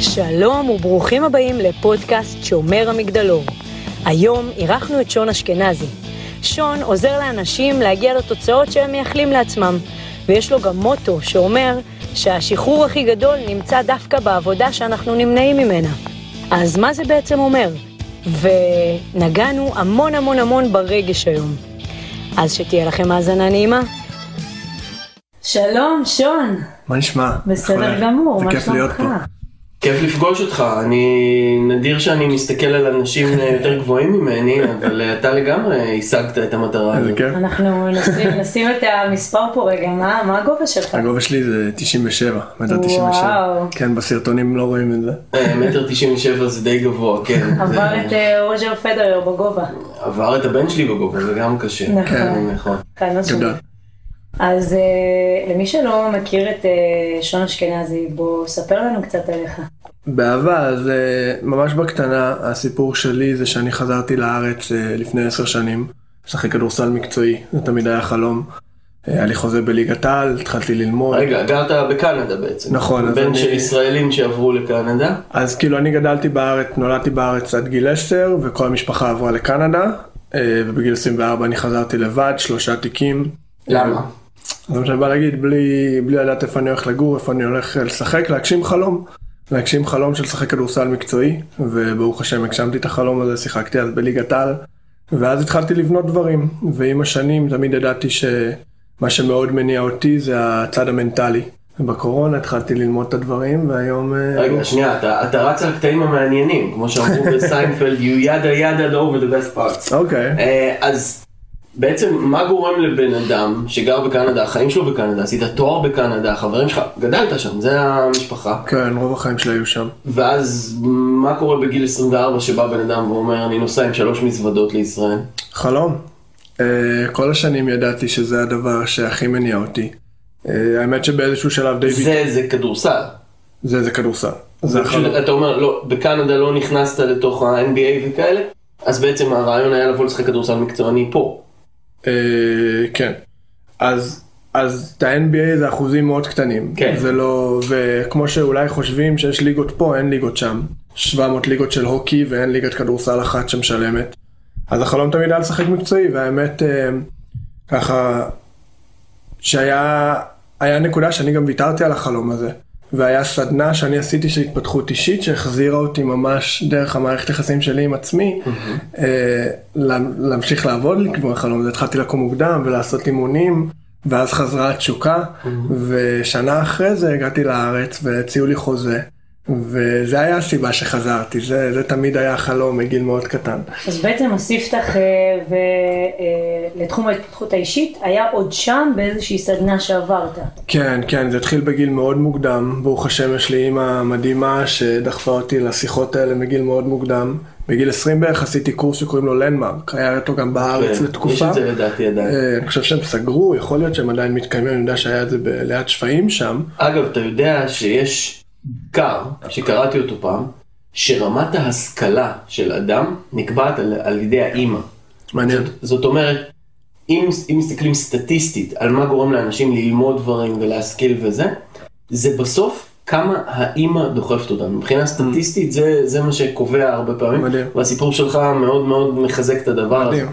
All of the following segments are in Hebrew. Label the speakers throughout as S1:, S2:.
S1: שלום וברוכים הבאים לפודקאסט שומר המגדלור. היום אירחנו את שון אשכנזי. שון עוזר לאנשים להגיע לתוצאות שהם מייחלים לעצמם, ויש לו גם מוטו שאומר שהשחרור הכי גדול נמצא דווקא בעבודה שאנחנו נמנעים ממנה. אז מה זה בעצם אומר? ונגענו המון המון המון ברגש היום. אז שתהיה לכם האזנה נעימה. שלום, שון.
S2: מה נשמע?
S1: בסדר גמור, מה
S2: זה כיף להיות פה.
S3: כיף לפגוש אותך, אני נדיר שאני מסתכל על אנשים יותר גבוהים ממני, אבל אתה לגמרי השגת את המטרה
S2: איזה
S3: הזאת.
S2: כיף.
S1: אנחנו נשים, את המספר פה רגע, מה, מה הגובה שלך?
S2: הגובה שלי זה 97, מטר 97.
S1: וואו.
S2: כן, בסרטונים לא רואים את זה.
S3: אה, מטר תשעים ושבע זה די גבוה, כן.
S1: עבר את אה, רוג'ר פדרר בגובה.
S3: עבר את הבן שלי בגובה, זה גם קשה.
S1: נכון.
S3: כן, נכון.
S1: אז אה, למי שלא מכיר את אה, שון אשכנזי, בוא ספר לנו קצת עליך.
S2: באהבה, אז אה, ממש בקטנה, הסיפור שלי זה שאני חזרתי לארץ אה, לפני עשר שנים, לשחק כדורסל מקצועי, זה תמיד היה חלום. היה לי חוזה בליגת העל, התחלתי ללמוד.
S3: רגע, גרת בקנדה בעצם.
S2: נכון,
S3: בן
S2: אני-
S3: של ישראלים שעברו לקנדה.
S2: אז כאילו אני גדלתי בארץ, נולדתי בארץ עד גיל 10, וכל המשפחה עברה לקנדה, ובגיל 24 אני חזרתי לבד, שלושה תיקים.
S3: למה?
S2: זה מה שאני בא להגיד, בלי, בלי לדעת איפה אני הולך לגור, איפה אני הולך לשחק, להגשים חלום. להגשים חלום של לשחק כדורסל מקצועי, וברוך השם הגשמתי את החלום הזה, שיחקתי אז בליגת העל, ואז התחלתי לבנות דברים, ועם השנים תמיד ידעתי שמה שמאוד מניע אותי זה הצד המנטלי. ובקורונה התחלתי ללמוד את הדברים, והיום... אה,
S3: רגע, שנייה, אתה אתה רץ על הקטעים המעניינים, כמו שאמרו בסיינפלד, you yada yada over the best parts.
S2: אוקיי.
S3: אה, אז בעצם מה גורם לבן אדם שגר בקנדה, החיים שלו בקנדה, עשית תואר בקנדה, החברים שלך, גדלת שם, זה המשפחה.
S2: כן, רוב החיים שלי היו שם.
S3: ואז מה קורה בגיל 24 שבא בן אדם ואומר אני נוסע עם שלוש מזוודות לישראל?
S2: חלום. Uh, כל השנים ידעתי שזה הדבר שהכי מניע אותי. Uh, האמת שבאיזשהו שלב דיוויד...
S3: זה זה כדורסל.
S2: זה, זה כדורסל. זה החלום.
S3: אתה אומר לא, בקנדה לא נכנסת לתוך ה-NBA וכאלה, אז בעצם הרעיון היה לבוא לשחק כדורסל מקצועני פה.
S2: Uh, כן. אז, אז את ה-NBA זה אחוזים מאוד קטנים.
S3: כן.
S2: זה לא... וכמו שאולי חושבים שיש ליגות פה, אין ליגות שם. 700 ליגות של הוקי ואין ליגת כדורסל אחת שמשלמת. אז החלום תמיד היה לשחק מקצועי, והאמת, אה, ככה, שהיה היה נקודה שאני גם ויתרתי על החלום הזה. והיה סדנה שאני עשיתי של התפתחות אישית שהחזירה אותי ממש דרך המערכת יחסים שלי עם עצמי לה- להמשיך לעבוד לכיוון החלום הזה. התחלתי לקום מוקדם ולעשות אימונים ואז חזרה התשוקה. ושנה אחרי זה הגעתי לארץ והציעו לי חוזה וזה היה הסיבה שחזרתי זה, זה תמיד היה חלום מגיל מאוד קטן.
S1: אז בעצם הספתח אה, ו- אה, לתחום ההתפתחות האישית היה עוד שם באיזושהי סדנה שעברת.
S2: כן, כן, זה התחיל בגיל מאוד מוקדם. ברוך השם, יש לי אימא מדהימה שדחפה אותי לשיחות האלה מגיל מאוד מוקדם. בגיל 20 בערך עשיתי קורס שקוראים לו לנדמרק, היה אותו גם בארץ
S3: כן,
S2: לתקופה.
S3: יש את זה לדעתי עדיין.
S2: אה, אני חושב שהם סגרו, יכול להיות שהם עדיין מתקיימים, אני יודע שהיה את זה ליד שפיים שם.
S3: אגב, אתה יודע שיש מחקר, שקראתי אותו פעם, שרמת ההשכלה של אדם נקבעת על, על ידי האימא.
S2: מעניין.
S3: זאת אומרת, אם, אם מסתכלים סטטיסטית על מה גורם לאנשים ללמוד דברים ולהשכיל וזה, זה בסוף כמה האימא דוחפת אותנו. מבחינה סטטיסטית זה, זה מה שקובע הרבה פעמים,
S2: מדהים.
S3: והסיפור שלך מאוד מאוד מחזק את הדבר הזה.
S2: מדהים.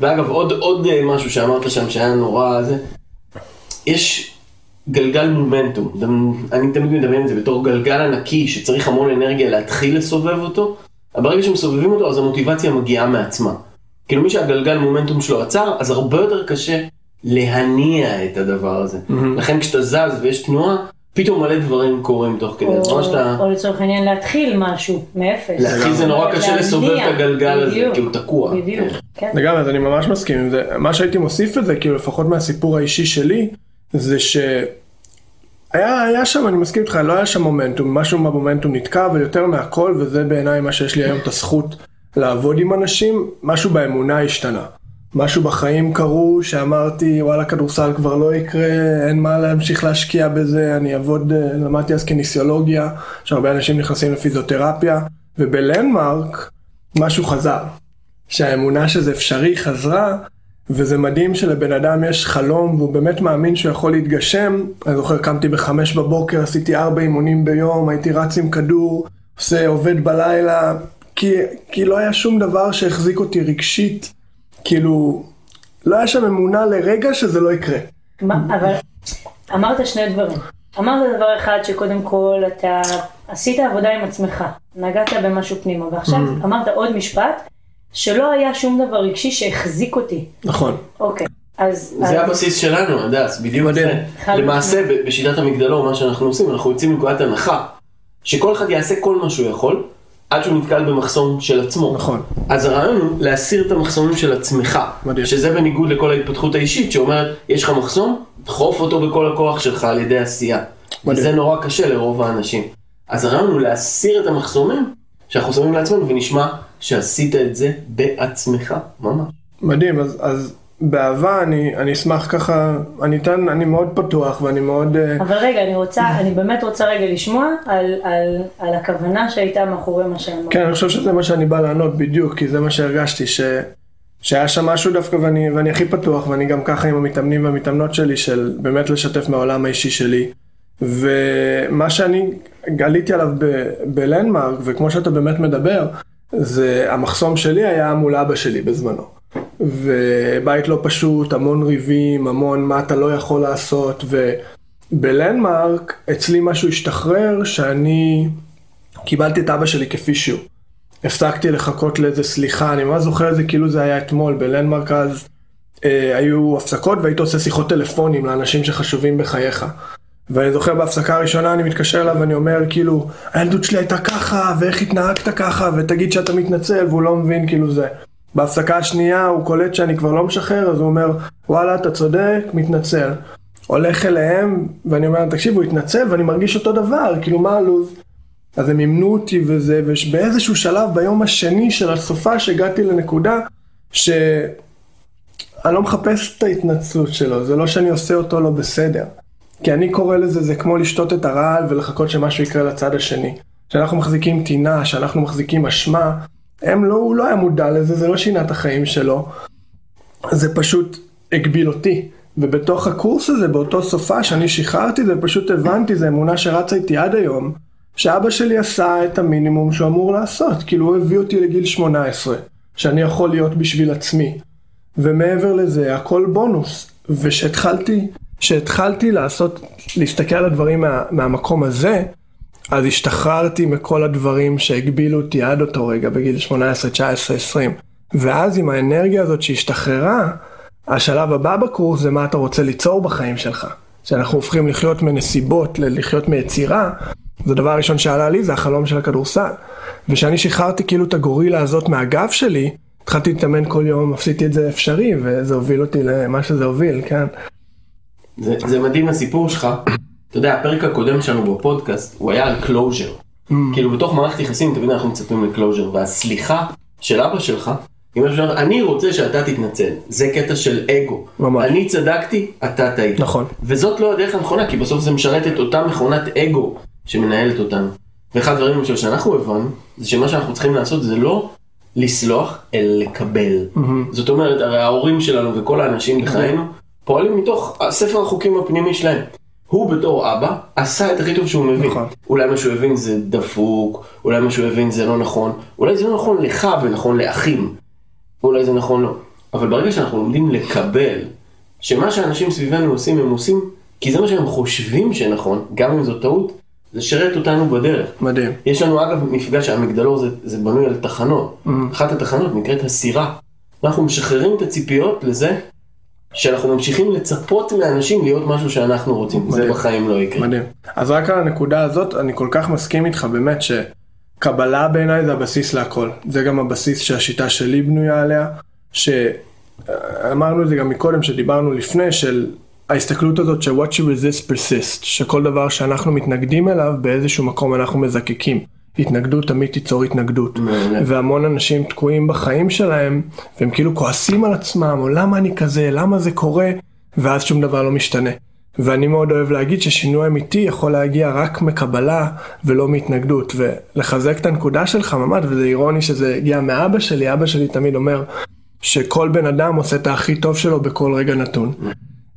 S3: ואגב, עוד, עוד אה, משהו שאמרת שם שהיה נורא זה, יש גלגל מומנטום, אני תמיד מדמיין את זה בתור גלגל ענקי שצריך המון אנרגיה להתחיל לסובב אותו, אבל ברגע שמסובבים אותו אז המוטיבציה מגיעה מעצמה. כאילו מי שהגלגל מומנטום שלו עצר, אז הרבה יותר קשה להניע את הדבר הזה. לכן כשאתה זז ויש תנועה, פתאום מלא דברים קורים תוך כדי. זה ממש אתה...
S1: או לצורך העניין להתחיל משהו מאפס.
S3: להתחיל זה נורא קשה
S1: להניע.
S3: לסובב את הגלגל הזה,
S1: בדיוק,
S3: כי הוא תקוע.
S1: בדיוק, כן.
S2: לגמרי, אז אני ממש מסכים עם זה. מה שהייתי מוסיף את זה, כאילו לפחות מהסיפור האישי שלי, זה ש... היה, היה שם, אני מסכים איתך, לא היה שם מומנטום, משהו מהמומנטום נתקע, אבל יותר מהכל, וזה בעיניי מה שיש לי היום את הזכות לעבוד עם אנשים, משהו באמונה השתנה. משהו בחיים קרו שאמרתי וואלה כדורסל כבר לא יקרה, אין מה להמשיך להשקיע בזה, אני אעבוד, אה, למדתי אז כניסיולוגיה, שהרבה אנשים נכנסים לפיזיותרפיה, ובלנדמרק משהו חזר. שהאמונה שזה אפשרי חזרה, וזה מדהים שלבן אדם יש חלום והוא באמת מאמין שהוא יכול להתגשם. אני זוכר, קמתי בחמש בבוקר, עשיתי ארבע אימונים ביום, הייתי רץ עם כדור, עושה, עובד בלילה, כי, כי לא היה שום דבר שהחזיק אותי רגשית, כאילו, לא היה שם אמונה לרגע שזה לא יקרה.
S1: מה, אבל אמרת שני דברים. אמרת דבר אחד שקודם כל אתה עשית עבודה עם עצמך, נגעת במשהו פנימה, ועכשיו
S2: Mm.
S1: אמרת עוד משפט, שלא היה שום דבר רגשי שהחזיק אותי.
S2: נכון.
S1: אוקיי, אז... אז-
S3: זה הבסיס שלנו, הדס, בדיוק. זה. למעשה, ב- בשיטת המגדלור, מה שאנחנו עושים, אנחנו יוצאים מנקודת הנחה, שכל אחד יעשה כל מה שהוא יכול, עד שהוא נתקל במחסום של עצמו.
S2: נכון.
S3: אז הרעיון הוא להסיר את המחסומים של עצמך.
S2: מדהים.
S3: שזה בניגוד לכל ההתפתחות האישית, שאומרת, יש לך מחסום, דחוף אותו בכל הכוח שלך על ידי עשייה.
S2: מדהים.
S3: וזה נורא קשה לרוב האנשים. אז הרעיון הוא להסיר את המחסומים שאנחנו שמים לעצמנו, ונשמע שעשית את זה בעצמך, ממש.
S2: מדהים, אז, אז באהבה אני, אני אשמח ככה, אני אתן, אני מאוד פתוח ואני מאוד... אה,
S1: אבל רגע, אני רוצה, אני באמת רוצה רגע לשמוע על, על, על הכוונה שהייתה מאחורי מה שאמרת.
S2: כן, אני חושב שזה מה שאני בא לענות בדיוק, כי זה מה שהרגשתי, ש... שהיה שם משהו דווקא ואני, ואני הכי פתוח, ואני גם ככה עם המתאמנים והמתאמנות שלי, של באמת לשתף מהעולם האישי שלי. ומה שאני עליתי עליו בלנדמרק, וכמו שאתה באמת מדבר, זה המחסום שלי היה מול אבא שלי בזמנו. ובית לא פשוט, המון ריבים, המון מה אתה לא יכול לעשות, ובלנדמרק אצלי משהו השתחרר שאני קיבלתי את אבא שלי כפי שהוא. הפסקתי לחכות לאיזה סליחה, אני ממש זוכר את זה כאילו זה היה אתמול, בלנדמרק אז אה, היו הפסקות והיית עושה שיחות טלפונים לאנשים שחשובים בחייך. ואני זוכר בהפסקה הראשונה אני מתקשר אליו ואני אומר כאילו הילדות שלי הייתה ככה ואיך התנהגת ככה ותגיד שאתה מתנצל והוא לא מבין כאילו זה. בהפסקה השנייה הוא קולט שאני כבר לא משחרר אז הוא אומר וואלה אתה צודק מתנצל. הולך אליהם ואני אומר תקשיב הוא התנצל ואני מרגיש אותו דבר כאילו מה הלו"ז. אז הם אימנו אותי וזה ובאיזשהו שלב ביום השני של הסופה שהגעתי לנקודה שאני לא מחפש את ההתנצלות שלו זה לא שאני עושה אותו לא בסדר. כי אני קורא לזה, זה כמו לשתות את הרעל ולחכות שמשהו יקרה לצד השני. שאנחנו מחזיקים טינה, שאנחנו מחזיקים אשמה, הם לא, הוא לא היה מודע לזה, זה לא שינה את החיים שלו. זה פשוט הגביל אותי. ובתוך הקורס הזה, באותו סופה שאני שחררתי זה, פשוט הבנתי, זו אמונה שרצה איתי עד היום, שאבא שלי עשה את המינימום שהוא אמור לעשות. כאילו הוא הביא אותי לגיל 18, שאני יכול להיות בשביל עצמי. ומעבר לזה, הכל בונוס. ושהתחלתי, שהתחלתי לעשות, להסתכל על הדברים מה, מהמקום הזה, אז השתחררתי מכל הדברים שהגבילו אותי עד אותו רגע, בגיל 18, 19, 20. ואז עם האנרגיה הזאת שהשתחררה, השלב הבא בקורס זה מה אתה רוצה ליצור בחיים שלך. שאנחנו הופכים לחיות מנסיבות ללחיות מיצירה, זה הדבר הראשון שעלה לי, זה החלום של הכדורסל. וכשאני שחררתי כאילו את הגורילה הזאת מהגב שלי, התחלתי להתאמן כל יום, עשיתי את זה אפשרי, וזה הוביל אותי למה שזה הוביל, כן.
S3: זה, זה מדהים הסיפור שלך. אתה יודע, הפרק הקודם שלנו בפודקאסט, הוא היה על closure. כאילו בתוך מערכת יחסים תמיד אנחנו מצפים ל closure, והסליחה של אבא שלך, מה שאומרת, אני רוצה שאתה תתנצל. זה קטע של אגו.
S2: ממש.
S3: אני צדקתי, אתה טעית.
S2: נכון.
S3: וזאת לא הדרך הנכונה, כי בסוף זה משרת את אותה מכונת אגו שמנהלת אותנו. ואחד הדברים למשל שאנחנו הבנו, זה שמה שאנחנו צריכים לעשות זה לא לסלוח, אלא לקבל. זאת אומרת, הרי ההורים שלנו וכל האנשים בחיינו פועלים מתוך ספר החוקים הפנימי שלהם. הוא בתור אבא עשה את הכי טוב שהוא מבין.
S2: נכון.
S3: אולי מה שהוא הבין זה דפוק, אולי מה שהוא הבין זה לא נכון, אולי זה לא נכון לך ונכון לאחים, אולי זה נכון לו. אבל ברגע שאנחנו לומדים לקבל שמה שאנשים סביבנו עושים הם עושים כי זה מה שהם חושבים שנכון, גם אם זו טעות, זה שרת אותנו בדרך.
S2: מדהים.
S3: יש לנו אגב מפגש, המגדלור זה, זה בנוי על תחנות. אחת התחנות נקראת הסירה. אנחנו משחררים את הציפיות לזה שאנחנו ממשיכים לצפות מאנשים להיות משהו שאנחנו רוצים. זה
S2: מדהים.
S3: בחיים לא יקרה.
S2: מדהים. אז רק על הנקודה הזאת, אני כל כך מסכים איתך באמת שקבלה בעיניי זה הבסיס להכל. זה גם הבסיס שהשיטה שלי בנויה עליה, שאמרנו את זה גם מקודם, שדיברנו לפני, של ההסתכלות הזאת ש- what you resist persist, שכל דבר שאנחנו מתנגדים אליו באיזשהו מקום אנחנו מזקקים. התנגדות תמיד תיצור התנגדות. והמון אנשים תקועים בחיים שלהם, והם כאילו כועסים על עצמם, או למה אני כזה, למה זה קורה, ואז שום דבר לא משתנה. ואני מאוד אוהב להגיד ששינוי אמיתי יכול להגיע רק מקבלה ולא מהתנגדות, ולחזק את הנקודה שלך ממש, וזה אירוני שזה הגיע מאבא שלי, אבא שלי תמיד אומר, שכל בן אדם עושה את הכי טוב שלו בכל רגע נתון.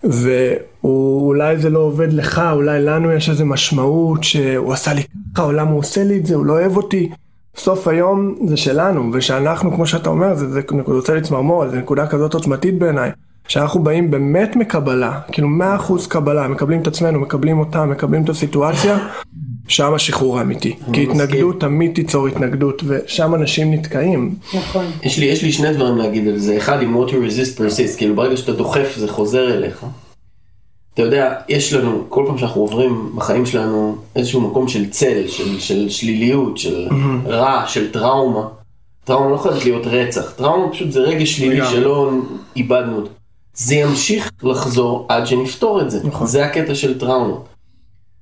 S2: ואולי זה לא עובד לך, אולי לנו יש איזה משמעות שהוא עשה לי ככה, או למה הוא עושה לי את זה, הוא לא אוהב אותי. סוף היום זה שלנו, ושאנחנו, כמו שאתה אומר, זה, זה רוצה לצמרמור, זה נקודה כזאת עוצמתית בעיניי, שאנחנו באים באמת מקבלה, כאילו 100% קבלה, מקבלים את עצמנו, מקבלים אותם, מקבלים את הסיטואציה, שם השחרור האמיתי. כי התנגדות תמיד תיצור התנגדות, ושם אנשים נתקעים.
S1: נכון.
S3: יש לי, יש לי שני דברים להגיד על זה. אחד, אם what you resist persist, כאילו ברגע שאתה דוחף זה חוזר אליך. אתה יודע, יש לנו, כל פעם שאנחנו עוברים בחיים שלנו איזשהו מקום של צל, של, של שליליות, של רע, של טראומה. טראומה לא חייבת להיות רצח, טראומה פשוט זה רגע שלילי. שלא איבדנו אותו. זה ימשיך לחזור עד שנפתור את זה.
S2: נכון.
S3: זה הקטע של טראומה.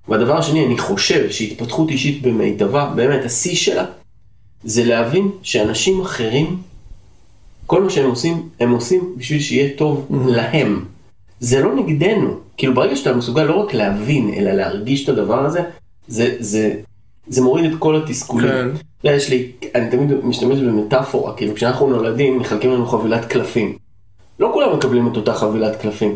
S3: והדבר השני, אני חושב שהתפתחות אישית במיטבה, באמת, השיא שלה, זה להבין שאנשים אחרים, כל מה שהם עושים, הם עושים בשביל שיהיה טוב להם. זה לא נגדנו. כאילו ברגע שאתה מסוגל לא רק להבין, אלא להרגיש את הדבר הזה, זה, זה, זה מוריד את כל התסכולים.
S2: כן.
S3: אתה יודע, יש לי, אני תמיד משתמש במטאפורה, כאילו כשאנחנו נולדים מחלקים לנו חבילת קלפים. לא כולם מקבלים את אותה חבילת קלפים.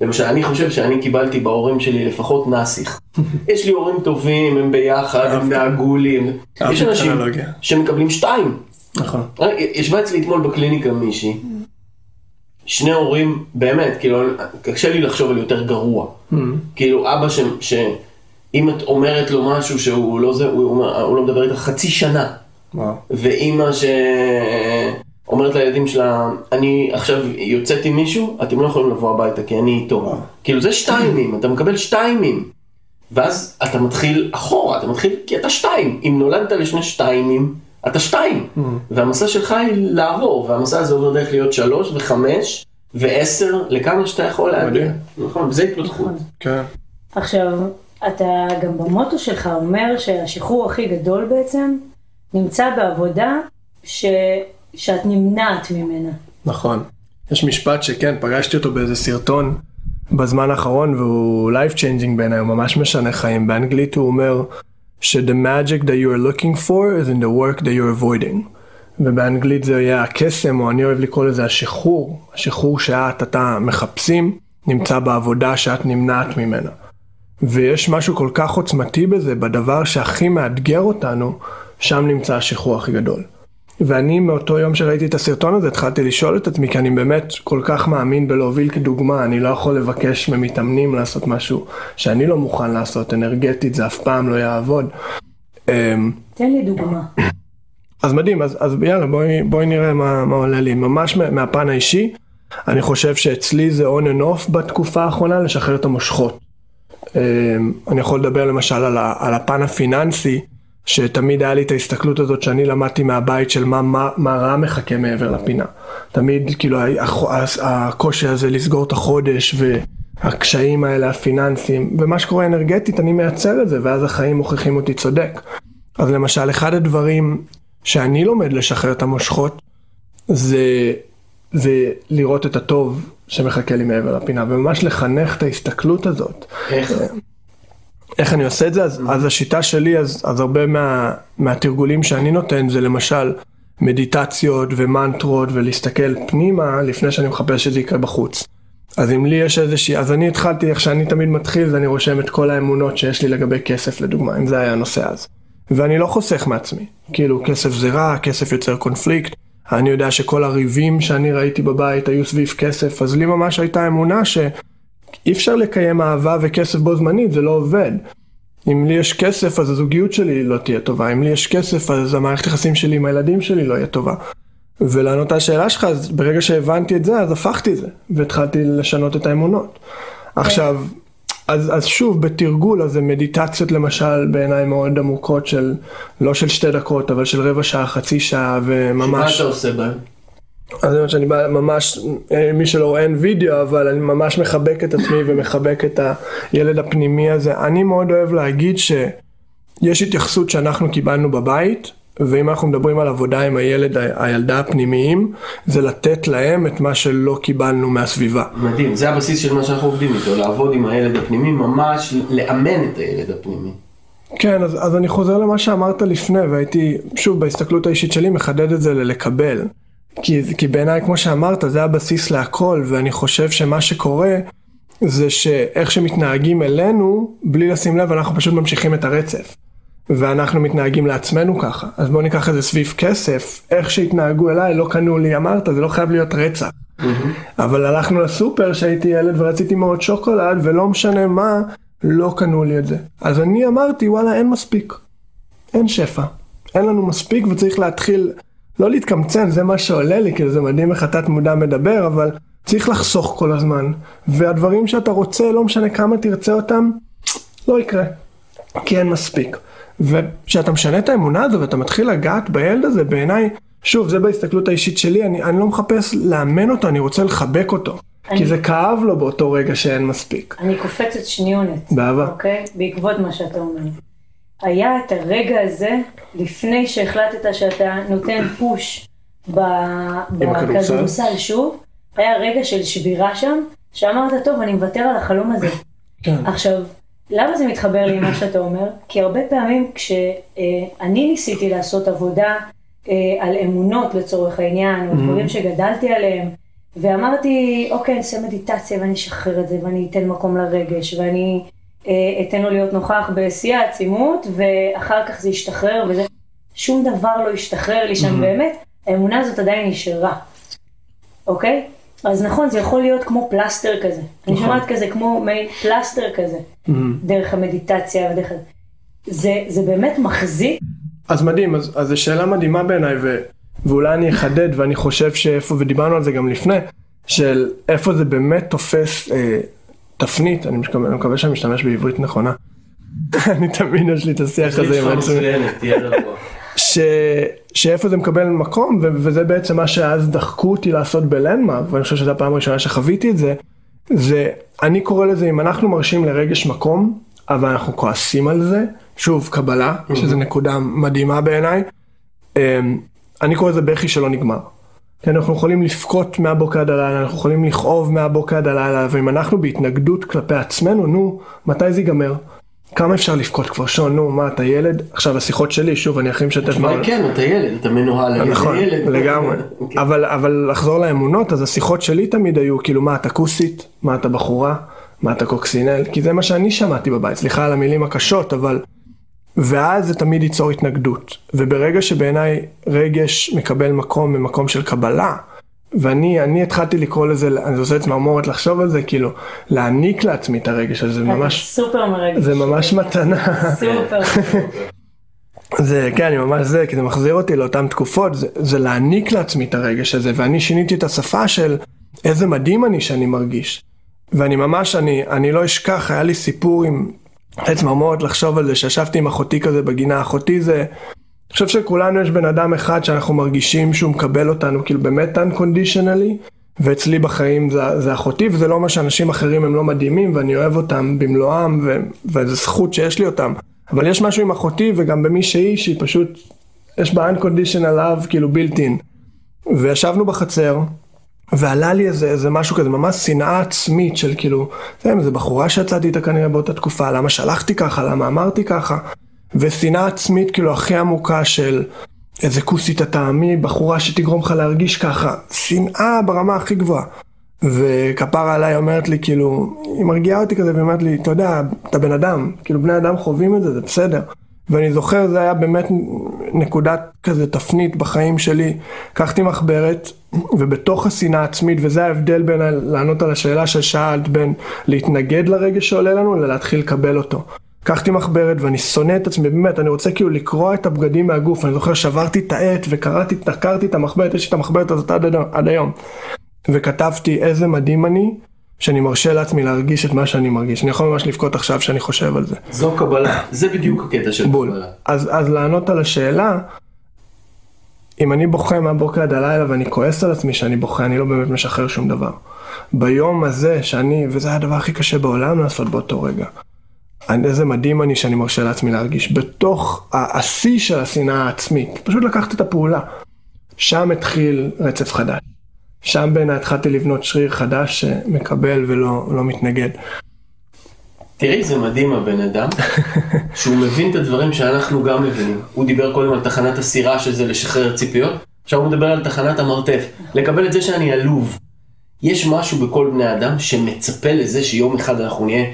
S3: למשל, אני חושב שאני קיבלתי בהורים שלי לפחות נאסיך. יש לי הורים טובים, הם ביחד, הם דאגו לי. יש אנשים. שמקבלים שתיים.
S2: נכון.
S3: ישבה אצלי אתמול בקליניקה מישהי, שני הורים, באמת, כאילו, קשה לי לחשוב על יותר גרוע. כאילו, אבא ש... ש... אם את אומרת לו משהו שהוא לא זה, הוא, אומר, הוא לא מדבר איתך חצי שנה.
S2: וואו.
S3: ואימא שאומרת לילדים שלה, אני עכשיו יוצאת עם מישהו, אתם לא יכולים לבוא הביתה כי אני איתו. כאילו זה שתיימים, אתה מקבל שתיימים. ואז אתה מתחיל אחורה, אתה מתחיל כי אתה שתיים. אם נולדת לשני שתיימים, אתה שתיים. והמסע שלך היא לעבור, והמסע הזה עובר דרך להיות שלוש וחמש ועשר, לכמה שאתה יכול להגיע. נכון, וזה התפתחות.
S2: כן.
S1: עכשיו, אתה גם במוטו שלך אומר שהשחרור הכי גדול בעצם נמצא בעבודה ש... שאת נמנעת ממנה.
S2: נכון. יש משפט שכן, פגשתי אותו באיזה סרטון בזמן האחרון והוא life changing בעיניי, הוא ממש משנה חיים. באנגלית הוא אומר ש-the magic that you are looking for is in the work that you're avoiding. ובאנגלית זה יהיה הקסם, או אני אוהב לקרוא לזה השחרור. השחרור שאת, אתה מחפשים, נמצא בעבודה שאת נמנעת ממנה. ויש משהו כל כך עוצמתי בזה, בדבר שהכי מאתגר אותנו, שם נמצא השחרור הכי גדול. ואני מאותו יום שראיתי את הסרטון הזה התחלתי לשאול את עצמי כי אני באמת כל כך מאמין בלהוביל כדוגמה אני לא יכול לבקש ממתאמנים לעשות משהו שאני לא מוכן לעשות אנרגטית זה אף פעם לא יעבוד. אמ,
S1: תן לי דוגמה.
S2: אז מדהים אז, אז יאללה בואי, בואי נראה מה, מה עולה לי ממש מה- מהפן האישי אני חושב שאצלי זה on and off בתקופה האחרונה לשחרר את המושכות. אמ, אני יכול לדבר למשל על, ה, על הפן הפיננסי שתמיד היה לי את ההסתכלות הזאת שאני למדתי מהבית של מה, מה, מה רע מחכה מעבר לפינה. תמיד כאילו הקושי הזה לסגור את החודש והקשיים האלה הפיננסיים ומה שקורה אנרגטית אני מייצר את זה ואז החיים מוכיחים אותי צודק. אז למשל אחד הדברים שאני לומד לשחרר את המושכות זה, זה לראות את הטוב שמחכה לי מעבר לפינה וממש לחנך את ההסתכלות הזאת.
S3: איך?
S2: איך אני עושה את זה? אז, אז השיטה שלי, אז, אז הרבה מה, מהתרגולים שאני נותן זה למשל מדיטציות ומנטרות ולהסתכל פנימה לפני שאני מחפש שזה יקרה בחוץ. אז אם לי יש איזושהי, אז אני התחלתי, איך שאני תמיד מתחיל, זה אני רושם את כל האמונות שיש לי לגבי כסף לדוגמה, אם זה היה הנושא אז. ואני לא חוסך מעצמי, כאילו כסף זה רע, כסף יוצר קונפליקט, אני יודע שכל הריבים שאני ראיתי בבית היו סביב כסף, אז לי ממש הייתה אמונה ש... אי אפשר לקיים אהבה וכסף בו זמנית, זה לא עובד. אם לי יש כסף אז הזוגיות שלי לא תהיה טובה, אם לי יש כסף אז המערכת יחסים שלי עם הילדים שלי לא יהיה טובה. ולענות על השאלה שלך, אז ברגע שהבנתי את זה, אז הפכתי את זה, והתחלתי לשנות את האמונות. עכשיו, אז, אז שוב, בתרגול, אז זה מדיטציות למשל בעיניי מאוד עמוקות של, לא של שתי דקות, אבל של רבע שעה, חצי שעה,
S3: מה
S2: וממש...
S3: אתה עושה בהם?
S2: אז זה מה שאני בא, ממש, מי שלא רואה אין וידאו, אבל אני ממש מחבק את עצמי ומחבק את הילד הפנימי הזה. אני מאוד אוהב להגיד שיש התייחסות שאנחנו קיבלנו בבית, ואם אנחנו מדברים על עבודה עם הילד, הילדה הפנימיים, זה לתת להם את מה שלא קיבלנו מהסביבה.
S3: מדהים, זה הבסיס של מה שאנחנו עובדים איתו, לעבוד עם הילד הפנימי, ממש לאמן את הילד הפנימי.
S2: כן, אז, אז אני חוזר למה שאמרת לפני, והייתי, שוב, בהסתכלות האישית שלי, מחדד את זה ללקבל. כי, כי בעיניי, כמו שאמרת, זה הבסיס להכל, ואני חושב שמה שקורה זה שאיך שמתנהגים אלינו, בלי לשים לב, אנחנו פשוט ממשיכים את הרצף. ואנחנו מתנהגים לעצמנו ככה. אז בואו ניקח את זה סביב כסף, איך שהתנהגו אליי, לא קנו לי, אמרת, זה לא חייב להיות רצח. אבל הלכנו לסופר כשהייתי ילד ורציתי מאוד שוקולד, ולא משנה מה, לא קנו לי את זה. אז אני אמרתי, וואלה, אין מספיק. אין שפע. אין לנו מספיק וצריך להתחיל, לא להתקמצן, זה מה שעולה לי, כאילו זה מדהים איך התת מודע מדבר, אבל צריך לחסוך כל הזמן. והדברים שאתה רוצה, לא משנה כמה תרצה אותם, לא יקרה. כי אין מספיק. וכשאתה משנה את האמונה הזו ואתה מתחיל לגעת בילד הזה, בעיניי, שוב, זה בהסתכלות האישית שלי, אני, אני לא מחפש לאמן אותו, אני רוצה לחבק אותו.
S1: אני-
S2: כי זה כאב לו באותו רגע שאין מספיק.
S1: אני קופצת שניונת.
S2: באהבה.
S1: אוקיי? בעקבות מה שאתה אומר. היה את הרגע הזה, לפני שהחלטת שאתה נותן פוש? בכדורסל שוב, היה רגע של שבירה שם, שאמרת, טוב, אני מוותר על החלום הזה.
S2: כן.
S1: עכשיו, למה זה מתחבר לי עם מה שאתה אומר? כי הרבה פעמים כשאני ניסיתי לעשות עבודה אה, על אמונות לצורך העניין, או דברים שגדלתי עליהם, ואמרתי, אוקיי, אני אעשה מדיטציה ואני אשחרר את זה ואני אתן מקום לרגש ואני אה, אתן לו להיות נוכח בשיא העצימות ואחר כך זה ישתחרר וזה, שום דבר לא השתחרר לי שם באמת, האמונה הזאת עדיין נשארה, אוקיי? אז נכון, זה יכול להיות כמו פלסטר כזה. אני
S2: נכון.
S1: שומעת כזה כמו מעין פלסטר כזה, דרך המדיטציה ודרך... זה, זה באמת מחזיק.
S2: אז מדהים, אז, אז זו שאלה מדהימה בעיניי, ו, ואולי אני אחדד, ואני חושב שאיפה, ודיברנו על זה גם לפני, של איפה זה באמת תופס אה, תפנית, אני מקווה, אני מקווה שאני משתמש בעברית נכונה. אני תמיד יש לי את השיח הזה עם עצמי. ש... שאיפה זה מקבל מקום, ו... וזה בעצם מה שאז דחקו אותי לעשות בלנדמרק, ואני חושב שזו הפעם הראשונה שחוויתי את זה, זה, אני קורא לזה, אם אנחנו מרשים לרגש מקום, אבל אנחנו כועסים על זה, שוב, קבלה, שזו נקודה מדהימה בעיניי, אמ, אני קורא לזה בכי שלא נגמר. כי אנחנו יכולים לבכות מהבוקר עד הלילה, אנחנו יכולים לכאוב מהבוקר עד הלילה, ואם אנחנו בהתנגדות כלפי עצמנו, נו, מתי זה ייגמר? כמה אפשר לבכות כבר, שון, נו, מה, אתה ילד? עכשיו, השיחות שלי, שוב, אני הכי משתף
S3: תשמע, כן, אתה ילד, אתה מנוהל על
S2: נכון,
S3: ילד.
S2: לגמרי.
S3: אוקיי.
S2: אבל, אבל לחזור לאמונות, אז השיחות שלי תמיד היו, כאילו, מה, אתה כוסית? מה, אתה בחורה? מה, אתה קוקסינל? כי זה מה שאני שמעתי בבית, סליחה על המילים הקשות, אבל... ואז זה תמיד ייצור התנגדות. וברגע שבעיניי רגש מקבל מקום ממקום של קבלה, ואני אני התחלתי לקרוא לזה, אני עושה את צמרמורת לחשוב על זה, כאילו, להעניק לעצמי את הרגש הזה, זה ממש,
S1: סופר מרגש.
S2: זה ממש מתנה.
S1: סופר.
S2: זה, כן, אני ממש זה, כי זה מחזיר אותי לאותן תקופות, זה, זה להעניק לעצמי את הרגש הזה, ואני שיניתי את השפה של איזה מדהים אני שאני מרגיש. ואני ממש, אני, אני לא אשכח, היה לי סיפור עם עץ צמרמורת לחשוב על זה, שישבתי עם אחותי כזה בגינה, אחותי זה, אני חושב שכולנו יש בן אדם אחד שאנחנו מרגישים שהוא מקבל אותנו, כאילו באמת unconditionally, ואצלי בחיים זה, זה אחותי, וזה לא אומר שאנשים אחרים הם לא מדהימים, ואני אוהב אותם במלואם, ו, וזו זכות שיש לי אותם. אבל יש משהו עם אחותי וגם במי שהיא, שהיא פשוט, יש בה unconditional love, כאילו built in. וישבנו בחצר, ועלה לי איזה, איזה משהו כזה, ממש שנאה עצמית של כאילו, זה איזה בחורה שיצאתי איתה כנראה באותה תקופה, למה שלחתי ככה, למה אמרתי ככה, ושנאה עצמית כאילו הכי עמוקה של איזה כוסית אתה, מי בחורה שתגרום לך להרגיש ככה, שנאה ברמה הכי גבוהה. וכפרה עליי אומרת לי כאילו, היא מרגיעה אותי כזה ואומרת לי, אתה יודע, אתה בן אדם, כאילו בני אדם חווים את זה, זה בסדר. ואני זוכר זה היה באמת נקודת כזה תפנית בחיים שלי. לקחתי מחברת ובתוך השנאה העצמית, וזה ההבדל בין לענות על השאלה ששאלת בין להתנגד לרגש שעולה לנו ללהתחיל לקבל אותו. לקחתי מחברת ואני שונא את עצמי, באמת, אני רוצה כאילו לקרוע את הבגדים מהגוף, אני זוכר שברתי את העט וקראתי, דקרתי את המחברת, יש לי את המחברת הזאת עד, עד היום. וכתבתי איזה מדהים אני, שאני מרשה לעצמי להרגיש את מה שאני מרגיש. אני יכול ממש לבכות עכשיו שאני חושב על זה.
S3: זו קבלה, זה בדיוק הקטע של
S2: בול.
S3: קבלה.
S2: אז, אז לענות על השאלה, אם אני בוכה מהבוקר עד הלילה ואני כועס על עצמי שאני בוכה, אני לא באמת משחרר שום דבר. ביום הזה שאני, וזה הדבר הכי קשה בעולם לעשות באותו רגע. אני- איזה מדהים אני שאני מרשה לעצמי להרגיש. בתוך השיא של השנאה העצמית, פשוט לקחת את הפעולה. שם התחיל רצף חדש. שם בעיניי התחלתי לבנות שריר חדש שמקבל ולא לא מתנגד.
S3: תראי, זה מדהים הבן אדם, שהוא מבין את הדברים שאנחנו גם מבינים. הוא דיבר קודם על תחנת הסירה שזה לשחרר ציפיות. עכשיו הוא מדבר על תחנת המרתף. לקבל את זה שאני עלוב. יש משהו בכל בני אדם שמצפה לזה שיום אחד אנחנו נהיה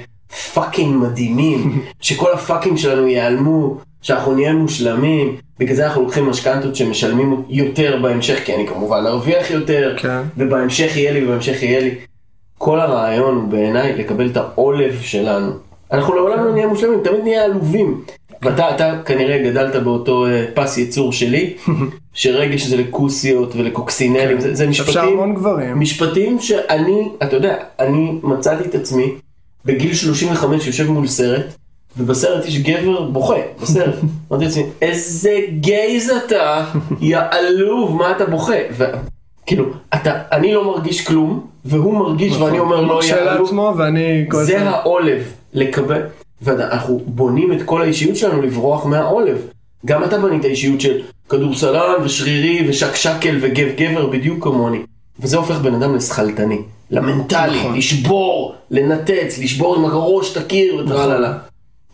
S3: fucking מדהימים, שכל הפאקינג שלנו ייעלמו, שאנחנו נהיה מושלמים, בגלל זה אנחנו לוקחים משכנתות שמשלמים יותר בהמשך, כי אני כמובן ארוויח יותר,
S2: כן.
S3: ובהמשך יהיה לי, ובהמשך יהיה לי. כל הרעיון הוא בעיניי לקבל את העולב שלנו. אנחנו לעולם לא נהיה מושלמים, תמיד נהיה עלובים. ואתה אתה כנראה גדלת באותו אה, פס ייצור שלי, שרגש זה לכוסיות ולקוקסינלים, זה, זה
S2: אפשר
S3: משפטים,
S2: המון גברים.
S3: משפטים שאני, אתה יודע, אני מצאתי את עצמי בגיל 35 יושב מול סרט, ובסרט יש גבר בוכה, בסרט. אמרתי לעצמי, איזה גייז אתה, יא עלוב, מה אתה בוכה? וכאילו, אתה, אני לא מרגיש כלום, והוא מרגיש ואני אומר לו, יא עלוב. זה. העולב, לקבל, ואנחנו בונים את כל האישיות שלנו לברוח מהעולב. גם אתה בנית אישיות של כדורסלן ושרירי ושקשקל וגב גבר בדיוק כמוני. וזה הופך בן אדם לשכלתני, למנטלי,
S2: נכון.
S3: לשבור, לנתץ, לשבור עם הראש את הקיר וטרללה.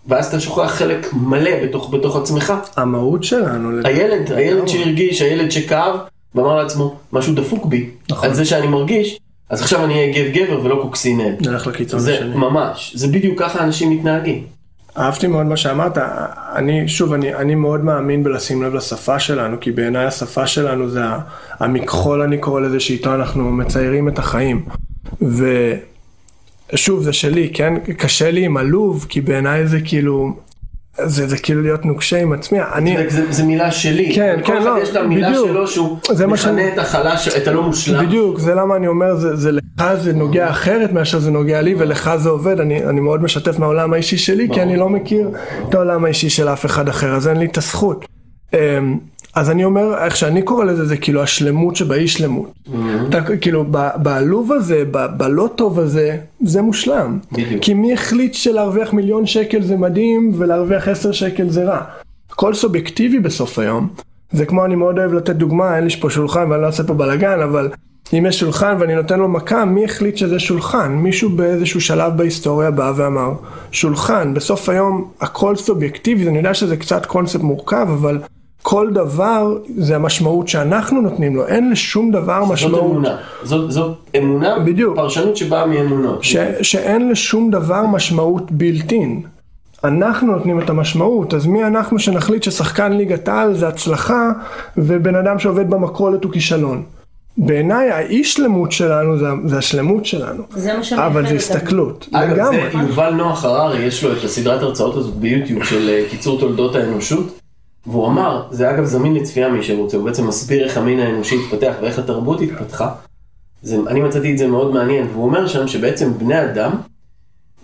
S3: ואז אתה שוכח חלק מלא בתוך, בתוך עצמך.
S2: המהות שלנו.
S3: הילד, הילד שהרגיש, הילד שכאב, ואמר לעצמו, משהו דפוק בי,
S2: נכון.
S3: על זה שאני מרגיש, אז עכשיו אני אהיה גב גבר ולא קוקסינל.
S2: נלך לקיצון
S3: זה
S2: השני.
S3: ממש, זה בדיוק ככה אנשים מתנהגים.
S2: אהבתי מאוד מה שאמרת, אני, שוב, אני, אני מאוד מאמין בלשים לב לשפה שלנו, כי בעיניי השפה שלנו זה המכחול, אני קורא לזה, שאיתו אנחנו מציירים את החיים. ושוב, זה שלי, כן? קשה לי עם עלוב, כי בעיניי זה כאילו, זה, זה כאילו להיות נוקשה עם עצמי. אני,
S3: זה, זה, זה מילה שלי.
S2: כן, כן, לא,
S3: יש את המילה
S2: בדיוק.
S3: שלו שהוא מכנה
S2: שאני-
S3: את החלש, את הלא מושלם.
S2: בדיוק, זה למה אני אומר, זה, זה לך זה נוגע אחרת מאשר זה נוגע לי, ולך זה עובד, אני, אני מאוד משתף מהעולם האישי שלי, כי אני לא מכיר את העולם האישי של אף אחד אחר, אז אין לי את הזכות. אז אני אומר, איך שאני קורא לזה, זה כאילו השלמות שבאי שלמות. אתה, כאילו, ב- בעלוב הזה, ב- בלא טוב הזה, זה מושלם.
S3: בדיוק.
S2: כי מי החליט שלהרוויח מיליון שקל זה מדהים, ולהרוויח עשר שקל זה רע? הכל סובייקטיבי בסוף היום. זה כמו, אני מאוד אוהב לתת דוגמה, אין לי פה שולחן ואני לא עושה פה בלאגן, אבל אם יש שולחן ואני נותן לו מכה, מי החליט שזה שולחן? מישהו באיזשהו שלב בהיסטוריה בא ואמר, שולחן, בסוף היום הכל סובייקטיבי, אני יודע שזה קצת קונספט מורכב, אבל כל דבר זה המשמעות שאנחנו נותנים לו, אין לשום דבר
S3: זאת
S2: משמעות.
S3: אמונה. זאת, זאת אמונה,
S2: בדיוק.
S3: פרשנות שבאה מאמונות.
S2: ש, שאין לשום דבר משמעות בילטין. אנחנו נותנים את המשמעות, אז מי אנחנו שנחליט ששחקן ליגת העל זה הצלחה ובן אדם שעובד במכולת הוא כישלון. בעיניי האי שלמות שלנו זה, זה השלמות שלנו,
S1: זה מה שמייחד
S2: אבל זה. הסתכלות,
S3: אגב,
S2: לגמרי.
S3: זה יובל נוח הררי, יש לו את הסדרת הרצאות הזאת ביוטיוב של אה, קיצור תולדות האנושות. והוא אמר, זה אגב זמין לצפייה מי שרוצה, הוא בעצם מסביר איך המין האנושי התפתח ואיך התרבות התפתחה. זה, אני מצאתי את זה מאוד מעניין, והוא אומר שם שבעצם בני אדם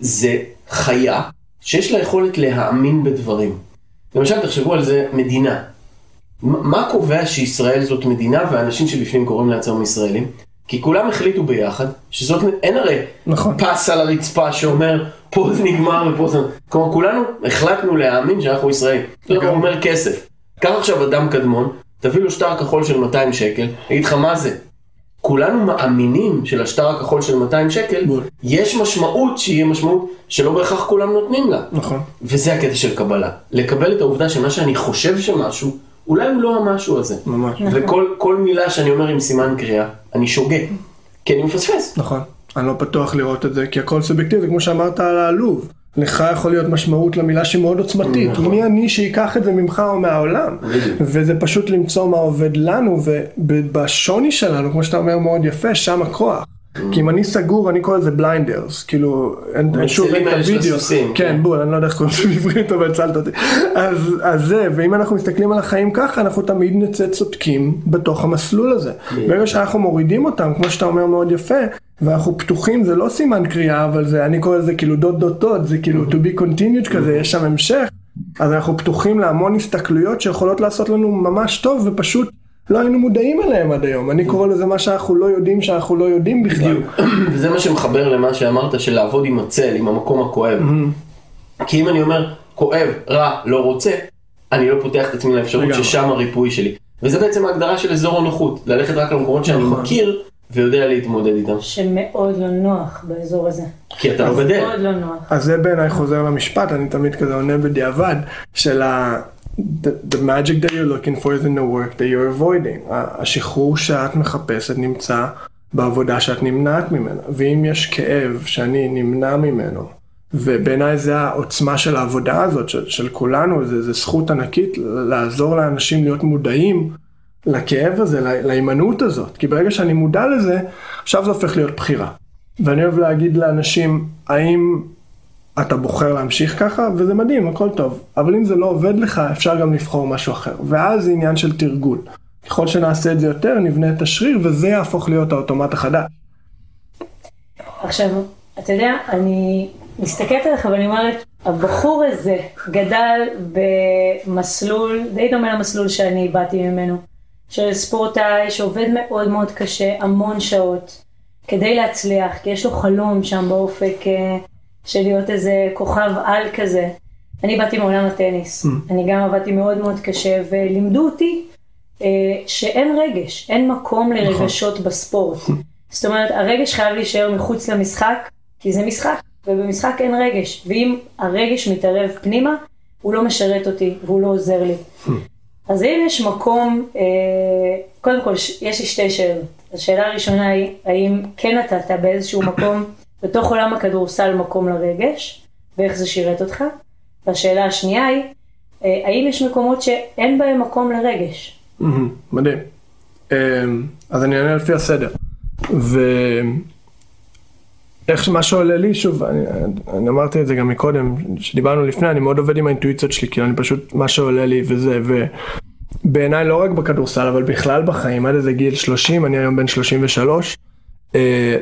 S3: זה חיה שיש לה יכולת להאמין בדברים. למשל, תחשבו על זה, מדינה. מ- מה קובע שישראל זאת מדינה והאנשים שבפנים קוראים לעצמם ישראלים? כי כולם החליטו ביחד שזאת, אין הרי
S2: נכון.
S3: פס על הרצפה שאומר פה זה נגמר ופה זה... כלומר כולנו החלטנו להאמין שאנחנו ישראלים. זה
S2: לגמרי.
S3: אומר כסף. קח עכשיו אדם קדמון, תביא לו שטר כחול של 200 שקל, אגיד לך מה זה. כולנו מאמינים שלשטר הכחול של 200 שקל
S2: בול.
S3: יש משמעות שהיא משמעות שלא בהכרח כולם נותנים לה.
S2: נכון.
S3: וזה הקטע של קבלה. לקבל את העובדה שמה שאני חושב שמשהו, אולי הוא לא המשהו הזה.
S2: ממש.
S3: וכל כל מילה שאני אומר עם סימן קריאה, אני שוגה. כי אני מפספס.
S2: נכון. אני לא פתוח לראות את זה, כי הכל סובייקטיבי, כמו שאמרת על העלוב. לך יכול להיות משמעות למילה שהיא מאוד עוצמתית.
S3: נכון.
S2: מי אני שייקח את זה ממך או מהעולם? וזה פשוט למצוא מה עובד לנו, ובשוני שלנו, כמו שאתה אומר מאוד יפה, שם הכוח. כי אם אני סגור, אני קורא לזה בליינדרס, כאילו, אין, שוב, אין את הוידאו,
S3: הסוסים,
S2: כן,
S3: כן.
S2: בול, אני לא יודע איך קוראים לזה בעברית, אבל הצלת אותי. אז, זה, ואם אנחנו מסתכלים על החיים ככה, אנחנו תמיד נצא צודקים בתוך המסלול הזה. ברגע שאנחנו מורידים אותם, כמו שאתה אומר מאוד יפה, ואנחנו פתוחים, זה לא סימן קריאה, אבל זה, אני קורא לזה כאילו דוט דוט דוט, זה כאילו to be continued כזה, יש שם המשך, אז אנחנו פתוחים להמון הסתכלויות שיכולות לעשות לנו ממש טוב, ופשוט לא היינו מודעים אליהם עד היום. אני קורא לזה מה שאנחנו לא יודעים שאנחנו לא יודעים בכלל.
S3: בדיוק. וזה מה שמחבר למה שאמרת, של לעבוד עם הצל, עם המקום הכואב. כי אם אני אומר, כואב, רע, לא רוצה, אני לא פותח את עצמי לאפשרות. ששם הריפוי שלי. וזה בעצם ההגדרה של אזור הנוחות, ללכת רק למקומות שאני
S2: נכון.
S3: מכיר ויודע להתמודד איתם.
S1: שמאוד לא נוח באזור הזה.
S3: כי אתה לא גדל.
S1: מאוד לא נוח.
S2: אז זה בעיניי חוזר למשפט, אני תמיד כזה עונה בדיעבד, של ה... the, the magic that you're looking for is in the work that you're avoiding. השחרור שאת מחפשת נמצא בעבודה שאת נמנעת ממנה. ואם יש כאב שאני נמנע ממנו, ובעיניי זה העוצמה של העבודה הזאת, של, של כולנו, זה, זה זכות ענקית לעזור לאנשים להיות מודעים לכאב הזה, להימנעות הזאת. כי ברגע שאני מודע לזה, עכשיו זה הופך להיות בחירה. ואני אוהב להגיד לאנשים, האם אתה בוחר להמשיך ככה, וזה מדהים, הכל טוב. אבל אם זה לא עובד לך, אפשר גם לבחור משהו אחר. ואז זה עניין של תרגול. ככל שנעשה את זה יותר, נבנה את השריר, וזה יהפוך להיות האוטומט החדש.
S1: עכשיו, אתה יודע, אני מסתכלת עליך ואני אומרת, הבחור הזה גדל במסלול, די דומה למסלול שאני באתי ממנו, של ספורטאי שעובד מאוד מאוד קשה, המון שעות, כדי להצליח, כי יש לו חלום שם באופק אה, של להיות איזה כוכב על כזה. אני באתי מעולם הטניס, mm. אני גם עבדתי מאוד מאוד קשה, ולימדו אותי אה, שאין רגש, אין מקום נכון. לרגשות בספורט. זאת אומרת, הרגש חייב להישאר מחוץ למשחק, כי זה משחק, ובמשחק אין רגש, ואם הרגש מתערב פנימה, הוא לא משרת אותי והוא לא עוזר לי. אז אם יש מקום, אה, קודם כל, יש לי שתי שאלות. השאלה הראשונה היא, האם כן נתת באיזשהו מקום, בתוך עולם הכדורסל, מקום לרגש, ואיך זה שירת אותך? והשאלה השנייה היא, אה, האם יש מקומות שאין בהם מקום לרגש?
S2: מדהים. אמ, אז אני אענה לפי הסדר. ואיך שמה שעולה לי, שוב, אני, אני אמרתי את זה גם מקודם, שדיברנו לפני, אני מאוד עובד עם האינטואיציות שלי, כאילו אני פשוט, מה שעולה לי וזה, ובעיניי לא רק בכדורסל, אבל בכלל בחיים, עד איזה גיל 30, אני היום בן 33, אה,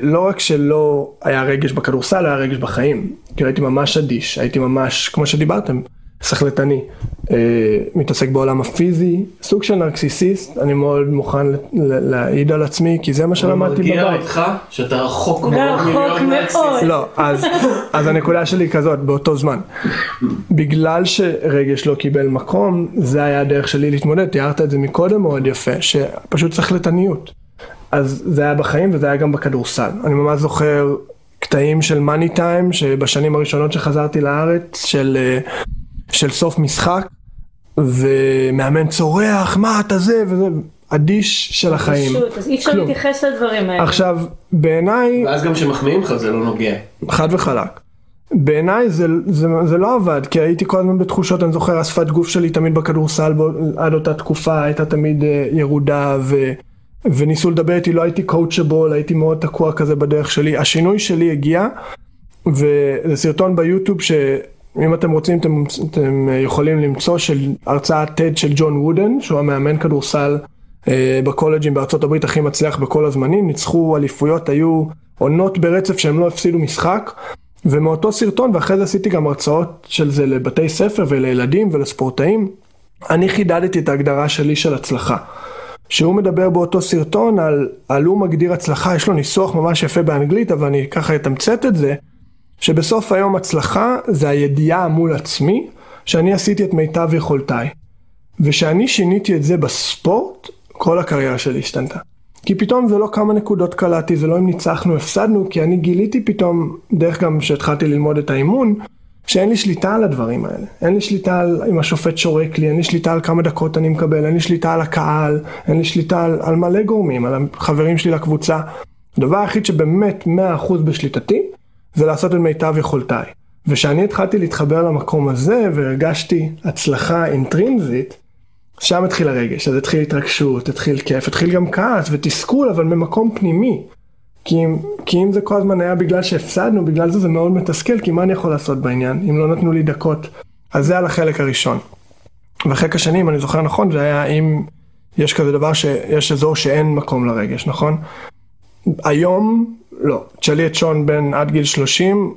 S2: לא רק שלא היה רגש בכדורסל, היה רגש בחיים. כאילו הייתי ממש אדיש, הייתי ממש, כמו שדיברתם, סחלטני. אה, מתעסק בעולם הפיזי, סוג של נרקסיסיסט, אני מאוד מוכן להעיד על עצמי, כי זה מה שלמדתי בבית.
S3: אני מרגיע אותך שאתה רחוק
S1: מאוד מלהיות נרקסיסיסט.
S2: לא, אז, אז הנקודה שלי היא כזאת, באותו זמן. בגלל שרגש לא קיבל מקום, זה היה הדרך שלי להתמודד, תיארת את זה מקודם מאוד יפה, שפשוט סחלטניות. אז זה היה בחיים וזה היה גם בכדורסל. אני ממש זוכר קטעים של מאני טיים, שבשנים הראשונות שחזרתי לארץ, של, אה, של סוף משחק, ומאמן צורח, מה אתה זה, וזה, אדיש של החיים.
S1: פשוט, אז אי אפשר להתייחס לדברים האלה.
S2: עכשיו, בעיניי...
S3: ואז גם כשמחמיאים לך זה לא נוגע.
S2: חד וחלק. בעיניי זה, זה, זה לא עבד, כי הייתי כל הזמן בתחושות, אני זוכר, השפת גוף שלי תמיד בכדורסל עד אותה תקופה הייתה תמיד אה, ירודה, ו... וניסו לדבר איתי, לא הייתי קואוצ'בול, הייתי מאוד תקוע כזה בדרך שלי. השינוי שלי הגיע, וזה סרטון ביוטיוב שאם אתם רוצים אתם, אתם יכולים למצוא של הרצאת TED של ג'ון וודן, שהוא המאמן כדורסל אה, בקולג'ים בארצות הברית הכי מצליח בכל הזמנים, ניצחו אליפויות, היו עונות ברצף שהם לא הפסידו משחק. ומאותו סרטון, ואחרי זה עשיתי גם הרצאות של זה לבתי ספר ולילדים ולספורטאים, אני חידדתי את ההגדרה שלי של הצלחה. שהוא מדבר באותו סרטון על, על הוא מגדיר הצלחה, יש לו ניסוח ממש יפה באנגלית, אבל אני ככה אתמצת את זה, שבסוף היום הצלחה זה הידיעה מול עצמי, שאני עשיתי את מיטב יכולתיי. ושאני שיניתי את זה בספורט, כל הקריירה שלי השתנתה. כי פתאום זה לא כמה נקודות קלעתי, זה לא אם ניצחנו, הפסדנו, כי אני גיליתי פתאום, דרך גם שהתחלתי ללמוד את האימון, שאין לי שליטה על הדברים האלה. אין לי שליטה על אם השופט שורק לי, אין לי שליטה על כמה דקות אני מקבל, אין לי שליטה על הקהל, אין לי שליטה על, על מלא גורמים, על החברים שלי לקבוצה. הדבר היחיד שבאמת 100% בשליטתי, זה לעשות את מיטב יכולתיי. וכשאני התחלתי להתחבר למקום הזה והרגשתי הצלחה אינטרינזית, שם התחיל הרגש, אז התחיל התרגשות, התחיל כיף, התחיל גם כעס ותסכול, אבל ממקום פנימי. כי אם, כי אם זה כל הזמן היה בגלל שהפסדנו, בגלל זה זה מאוד מתסכל, כי מה אני יכול לעשות בעניין, אם לא נתנו לי דקות. אז זה על החלק הראשון. והחלק השני, אם אני זוכר נכון, זה היה אם יש כזה דבר שיש אזור שאין מקום לרגש, נכון? היום, לא. תשאלי את שון בן עד גיל 30,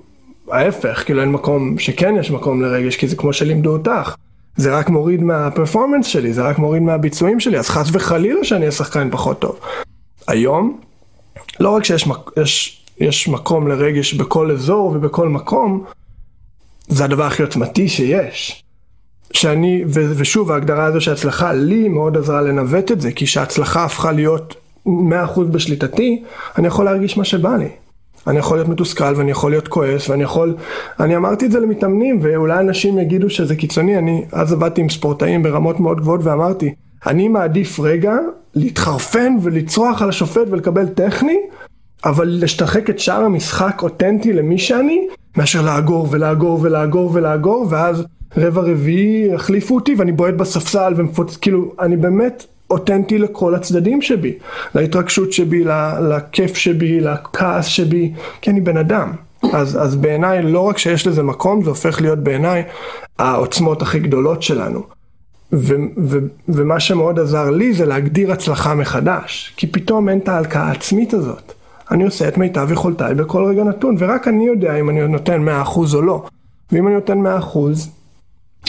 S2: ההפך, כאילו אין מקום שכן יש מקום לרגש, כי זה כמו שלימדו אותך. זה רק מוריד מהפרפורמנס שלי, זה רק מוריד מהביצועים שלי, אז חס וחלילה שאני אהיה שחקן פחות טוב. היום, לא רק שיש יש, יש מקום לרגש בכל אזור ובכל מקום, זה הדבר הכי עוצמתי שיש. שאני, ו, ושוב ההגדרה הזו שהצלחה לי מאוד עזרה לנווט את זה, כי כשההצלחה הפכה להיות 100% בשליטתי, אני יכול להרגיש מה שבא לי. אני יכול להיות מתוסכל ואני יכול להיות כועס ואני יכול, אני אמרתי את זה למתאמנים ואולי אנשים יגידו שזה קיצוני, אני אז עבדתי עם ספורטאים ברמות מאוד גבוהות ואמרתי, אני מעדיף רגע להתחרפן ולצרוח על השופט ולקבל טכני, אבל לשתחק את שאר המשחק אותנטי למי שאני, מאשר לאגור ולאגור ולאגור ולאגור ואז רבע רביעי החליפו אותי ואני בועט בספסל ומפוצ... כאילו אני באמת אותנטי לכל הצדדים שבי, להתרגשות שבי, לכיף שבי, לכעס שבי, כי אני בן אדם. אז, אז בעיניי לא רק שיש לזה מקום, זה הופך להיות בעיניי העוצמות הכי גדולות שלנו. ו, ו, ומה שמאוד עזר לי זה להגדיר הצלחה מחדש, כי פתאום אין את ההלקאה העצמית הזאת. אני עושה את מיטב יכולתיי בכל רגע נתון, ורק אני יודע אם אני נותן 100% או לא. ואם אני נותן 100%,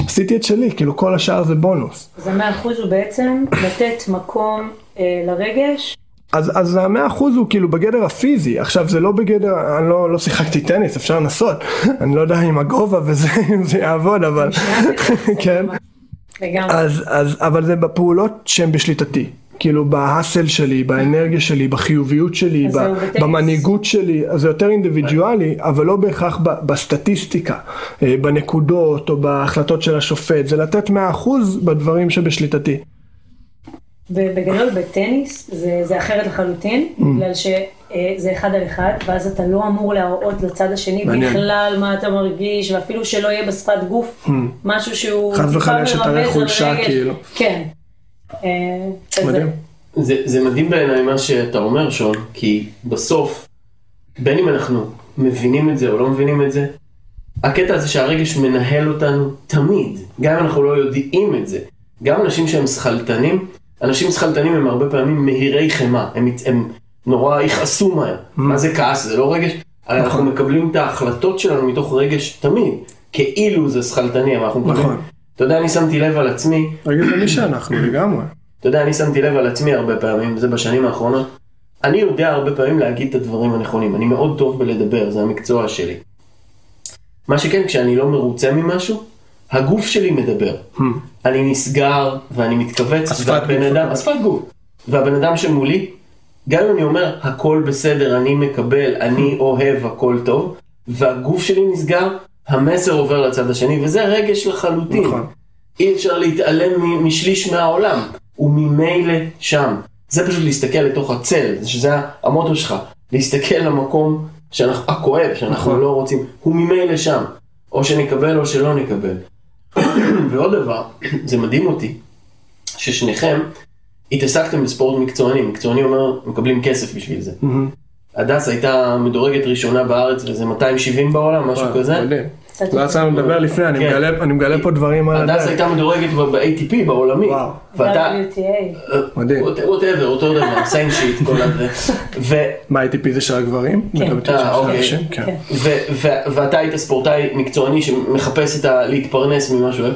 S2: עשיתי את שלי, כאילו כל השאר זה בונוס.
S1: אז המאה אחוז הוא בעצם לתת מקום אה, לרגש.
S2: אז, אז המאה אחוז הוא כאילו בגדר הפיזי, עכשיו זה לא בגדר, אני לא, לא שיחקתי טניס, אפשר לנסות, אני לא יודע אם הגובה וזה, אם זה יעבוד, אבל, כן, אז, אז, אבל זה בפעולות שהן בשליטתי, כאילו בהאסל שלי, באנרגיה שלי, בחיוביות שלי, במנהיגות שלי, אז זה יותר אינדיבידואלי, אבל לא בהכרח בסטטיסטיקה, אה, בנקודות או בהחלטות של השופט, זה לתת 100% בדברים שבשליטתי.
S1: ובגדול בטניס זה, זה אחרת לחלוטין, mm. בגלל שזה אחד על אחד, ואז אתה לא אמור להראות לצד השני מעניין. בכלל מה אתה מרגיש, ואפילו שלא יהיה בשפת גוף, mm. משהו שהוא...
S2: חס וחלילה שתראה חולשה כאילו.
S1: כן.
S3: אה, מדהים. זה, זה מדהים בעיניי מה שאתה אומר שון, כי בסוף, בין אם אנחנו מבינים את זה או לא מבינים את זה, הקטע הזה שהרגש מנהל אותנו תמיד, גם אם אנחנו לא יודעים את זה. גם אנשים שהם שכלתנים, אנשים שכלתנים הם הרבה פעמים מהירי חמאה, הם, הם נורא יכעסו מהר. Mm. מה זה כעס? זה לא רגש? נכון. אנחנו מקבלים את ההחלטות שלנו מתוך רגש תמיד, כאילו זה שכלתני, אבל אנחנו מקבלים... נכון. אתה יודע, אני שמתי לב על עצמי...
S2: רגע, זה מי שאנחנו לגמרי.
S3: אתה יודע, אני שמתי לב על עצמי הרבה פעמים, וזה בשנים האחרונות. אני יודע הרבה פעמים להגיד את הדברים הנכונים, אני מאוד טוב בלדבר, זה המקצוע שלי. מה שכן, כשאני לא מרוצה ממשהו, הגוף שלי מדבר. Hmm. אני נסגר ואני מתכווץ, והבן אדם, השפת גוף. והבן אדם שמולי, גם אם אני אומר הכל בסדר, אני מקבל, אני אוהב, הכל טוב, והגוף שלי נסגר, המסר עובר לצד השני, וזה רגש לחלוטין. נכון. אי אפשר להתעלם משליש מהעולם, הוא ממילא שם. זה פשוט להסתכל לתוך הצל, שזה המוטו שלך, להסתכל למקום שאנחנו, הכואב, שאנחנו נכון. לא רוצים, הוא ממילא שם. או שנקבל או שלא נקבל. ועוד דבר, זה מדהים אותי, ששניכם התעסקתם בספורט מקצועני, מקצועני אומר, מקבלים כסף בשביל זה. הדס הייתה מדורגת ראשונה בארץ וזה 270 בעולם, משהו כזה.
S2: לא יצא לנו לדבר לפני, אני כן. מגלה פה דברים על
S3: הדס. הדס הייתה מדורגת ב-ATP בעולמי.
S1: ואתה...
S2: מדהים.
S3: whatever, אותו דבר, same shit, כל הזה.
S2: מה ATP זה של הגברים?
S3: כן. אה, אוקיי. כן. ואתה היית ספורטאי מקצועני שמחפש להתפרנס ממשהו,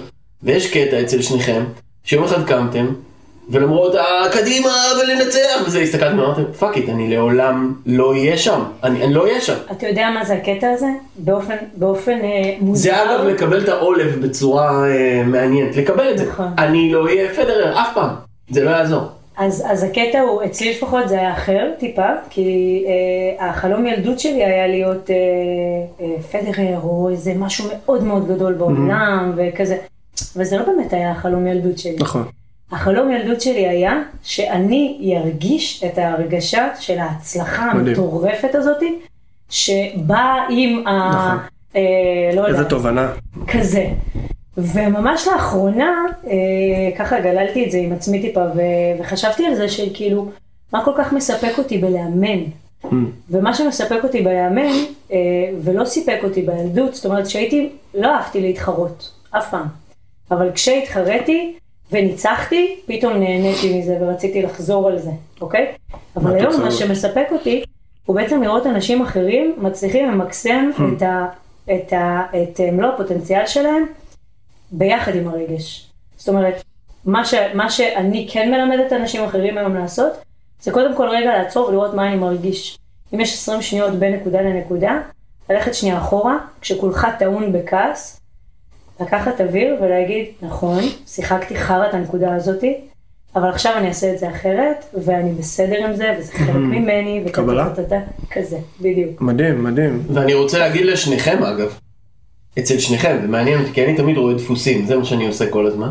S3: ויש קטע אצל שניכם, שיום אחד קמתם, ולמרות הקדימה ולנצח וזה הסתכלתם ואמרתם fuck it אני לעולם לא אהיה שם אני, אני לא אהיה שם.
S1: אתה יודע מה זה הקטע הזה? באופן, באופן אה, מוזר.
S3: זה אגב לקבל את העולב בצורה אה, מעניינת לקבל את זה. נכון. אני לא אהיה פדרר אף פעם זה לא יעזור.
S1: אז, אז הקטע הוא, אצלי לפחות זה היה אחר טיפה, כי אה, החלום ילדות שלי היה להיות אה, אה, פדרר או איזה משהו מאוד מאוד גדול בעולם אמ-הממ. וכזה, אבל זה לא באמת היה החלום ילדות שלי.
S2: נכון.
S1: החלום ילדות שלי היה שאני ארגיש את ההרגשה של ההצלחה המטורפת הזאתי, שבאה עם ה... נכון.
S2: אה, לא יודעת. איזה תובנה.
S1: כזה. וממש לאחרונה, אה, ככה גללתי את זה עם עצמי טיפה, ו... וחשבתי על זה שכאילו, מה כל כך מספק אותי בלאמן? Mm. ומה שמספק אותי בלאמן, אה, ולא סיפק אותי בילדות, זאת אומרת שהייתי, לא אהבתי להתחרות, אף פעם. אבל כשהתחרתי, וניצחתי, פתאום נהניתי מזה ורציתי לחזור על זה, אוקיי? אבל היום מה שמספק אותי, הוא בעצם לראות אנשים אחרים מצליחים למקסם hmm. את, ה, את, ה, את אה, מלוא הפוטנציאל שלהם ביחד עם הרגש. זאת אומרת, מה, ש, מה שאני כן מלמדת אנשים אחרים היום לעשות, זה קודם כל רגע לעצור ולראות מה אני מרגיש. אם יש 20 שניות בין נקודה לנקודה, ללכת שנייה אחורה, כשכולך טעון בכעס, לקחת אוויר ולהגיד, נכון, שיחקתי חרא את הנקודה הזאתי, אבל עכשיו אני אעשה את זה אחרת, ואני בסדר עם זה, וזה חלק ממני,
S2: קבלה?
S1: כזה, בדיוק.
S2: מדהים, מדהים.
S3: ואני רוצה להגיד לשניכם אגב, אצל שניכם, זה מעניין אותי, כי אני תמיד רואה דפוסים, זה מה שאני עושה כל הזמן.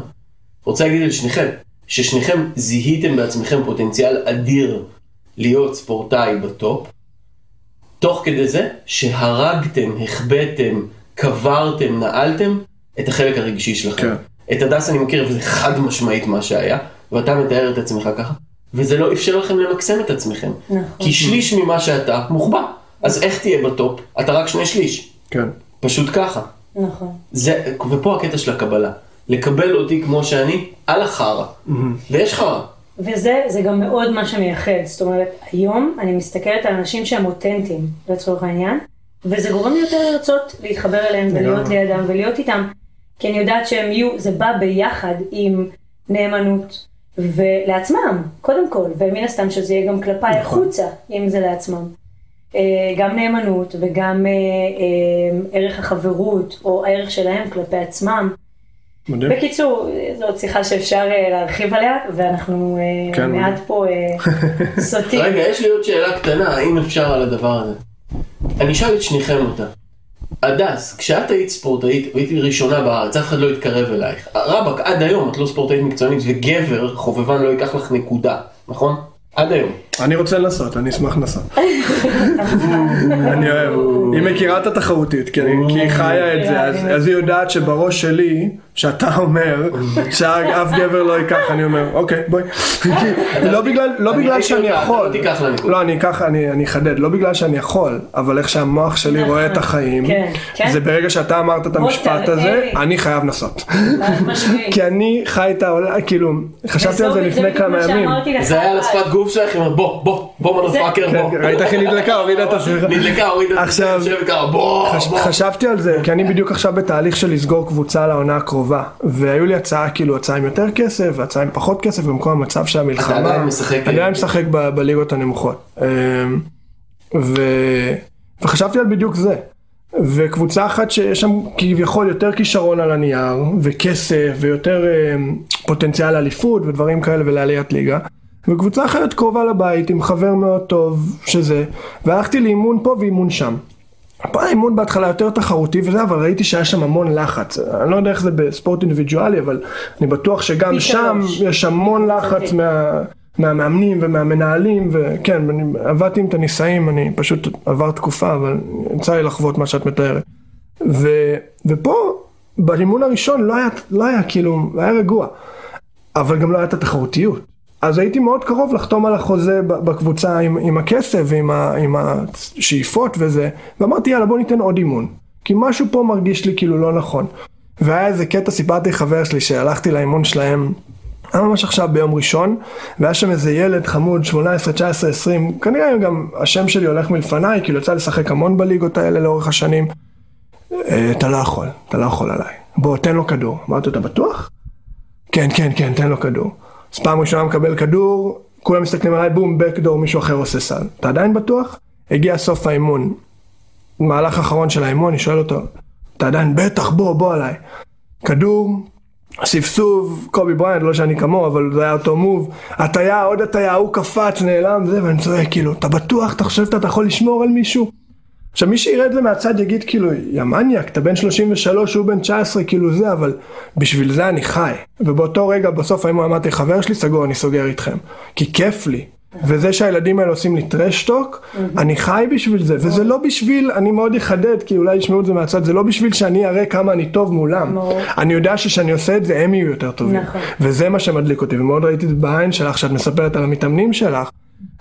S3: רוצה להגיד לשניכם, ששניכם זיהיתם בעצמכם פוטנציאל אדיר להיות ספורטאי ב top, תוך כדי זה שהרגתם, החבאתם, קברתם, נעלתם את החלק הרגשי שלכם.
S2: כן.
S3: את הדס אני מכיר וזה חד משמעית מה שהיה, ואתה מתאר את עצמך ככה, וזה לא אפשר לכם למקסם את עצמכם.
S1: נכון.
S3: כי שליש ממה שאתה מוחבא, אז איך תהיה ב top? אתה רק שני שליש.
S2: כן.
S3: פשוט ככה.
S1: נכון.
S3: זה, ופה הקטע של הקבלה. לקבל אותי כמו שאני, על החרא. ויש חרא.
S1: וזה זה גם מאוד מה שמייחד, זאת אומרת, היום אני מסתכלת על אנשים שהם אותנטיים, לצורך העניין, וזה גורם לי יותר לרצות להתחבר אליהם ולהיות. לידם ולהיות איתם, כי אני יודעת שהם יהיו, זה בא ביחד עם נאמנות ולעצמם, קודם כל, ומן הסתם שזה יהיה גם כלפיי
S2: נכון.
S1: החוצה, אם זה לעצמם. אה, גם נאמנות וגם אה, אה, ערך החברות, או הערך שלהם כלפי עצמם.
S2: מדהים.
S1: בקיצור, זו עוד שיחה שאפשר להרחיב עליה, ואנחנו
S2: כן,
S1: מעט פה אה, סוטים.
S3: רגע, יש לי עוד שאלה קטנה, האם אפשר על הדבר הזה? אני אשאל את שניכם אותה. הדס, כשאת היית ספורטאית, והייתי ראשונה בארץ, אף אחד לא התקרב אלייך. רבאק, עד היום את לא ספורטאית מקצוענית, וגבר, חובבן, לא ייקח לך נקודה, נכון? עד היום.
S2: אני רוצה לנסות, אני אשמח לנסות. אני אוהב. היא מכירה את התחרותיות, כי היא חיה את זה, אז היא יודעת שבראש שלי, שאתה אומר, שאף גבר לא ייקח, אני אומר, אוקיי, בואי. לא בגלל- לא שאני יכול.
S3: לא
S2: אני אקח, אני אני אחדד, לא בגלל שאני יכול, אבל איך שהמוח שלי
S1: נכון.
S2: רואה את החיים,
S1: כן, כן.
S2: זה ברגע שאתה אמרת את המשפט הזה. אני חייב לנסות. כי אני חי את העולם, כאילו, חשבתי על זה לפני כמה
S1: מה
S2: ימים.
S3: זה היה על השפת גוף שלך, היא אומרת, בוא, בוא, בוא מנופאקר,
S2: כן,
S3: בוא.
S2: ראית איך היא נדלקה, הורידה את השיחה.
S3: נדלקה, הורידה את
S2: עכשיו-
S3: בוא,
S2: חש-
S3: בוא.
S2: חשבתי על זה, כי אני בדיוק עכשיו בתהליך של לסגור קבוצה לעונה הקרובה. והיו לי הצעה, כאילו, הצעה עם יותר כסף, והצעה עם פחות כסף, במקום המצב של המלחמה.
S3: אתה עדיין משחק-
S2: אני עדיין משחק ב- בליגות הנמוכות. אמ, ו- וחשבתי על בדיוק זה. וקבוצה אחת שיש שם כביכול יותר כישרון על הנייר, וכסף, ויותר אמ, פוטנציאל אליפות, ודברים כאלה, ולעליית ליגה. וקבוצה אחרת קרובה לבית, עם חבר מאוד טוב, שזה. והלכתי לאימון פה ואימון שם. האימון בהתחלה יותר תחרותי וזה, אבל ראיתי שהיה שם המון לחץ. אני לא יודע איך זה בספורט אינדיבידואלי, אבל אני בטוח שגם שם. יש המון לחץ. מה, מהמאמנים ומהמנהלים, וכן, אני עבדתי עם טניסאים, אני פשוט עבר תקופה, אבל יצא לי לחוות מה שאת מתארת. ו, ופה, באימון הראשון לא היה, לא היה כאילו, היה רגוע, אבל גם לא הייתה תחרותיות. אז הייתי מאוד קרוב לחתום על החוזה בקבוצה עם, עם הכסף ועם ה, עם השאיפות וזה, ואמרתי יאללה בוא ניתן עוד אימון. כי משהו פה מרגיש לי כאילו לא נכון. והיה איזה קטע, סיפרתי לחבר שלי שהלכתי לאימון שלהם, היה ממש עכשיו ביום ראשון, והיה שם איזה ילד חמוד, 18, 19, 20, כנראה גם השם שלי הולך מלפניי, כאילו יצא לשחק המון בליגות האלה לאורך השנים. "אה, אתה לא יכול, אתה לא יכול עליי. בוא, תן לו כדור. אמרתי, אתה בטוח? כן, כן, כן, תן לו כדור. אז פעם ראשונה מקבל כדור, כולם מסתכלים עליי, בום, backdoor, מישהו אחר עושה סל. אתה עדיין בטוח? הגיע סוף האימון. מהלך האחרון של האימון, אני שואל אותו, אתה עדיין בטח, בוא, בוא עליי. כדור, ספסוב, קובי בריינט, לא שאני כמוהו, אבל זה היה אותו move. הטעיה, עוד הטעיה, הוא קפץ, נעלם, זה, ואני צועק, כאילו, אתה בטוח, אתה חושב שאתה יכול לשמור על מישהו? עכשיו מי את זה מהצד יגיד כאילו, יא מניאק, אתה בן 33, הוא בן 19, כאילו זה, אבל בשביל זה אני חי. ובאותו רגע, בסוף האמא אמרתי, חבר שלי סגור, אני סוגר איתכם. כי כיף לי. וזה שהילדים האלה עושים לי טרשטוק, אני חי בשביל זה, וזה לא בשביל, אני מאוד אחדד, כי אולי ישמעו את זה מהצד, זה לא בשביל שאני אראה כמה אני טוב מולם. אני יודע שכשאני עושה את זה, הם יהיו יותר טובים.
S1: נכון.
S2: וזה מה שמדליק אותי, ומאוד ראיתי את זה בעין שלך, שאת מספרת על המתאמנים שלך.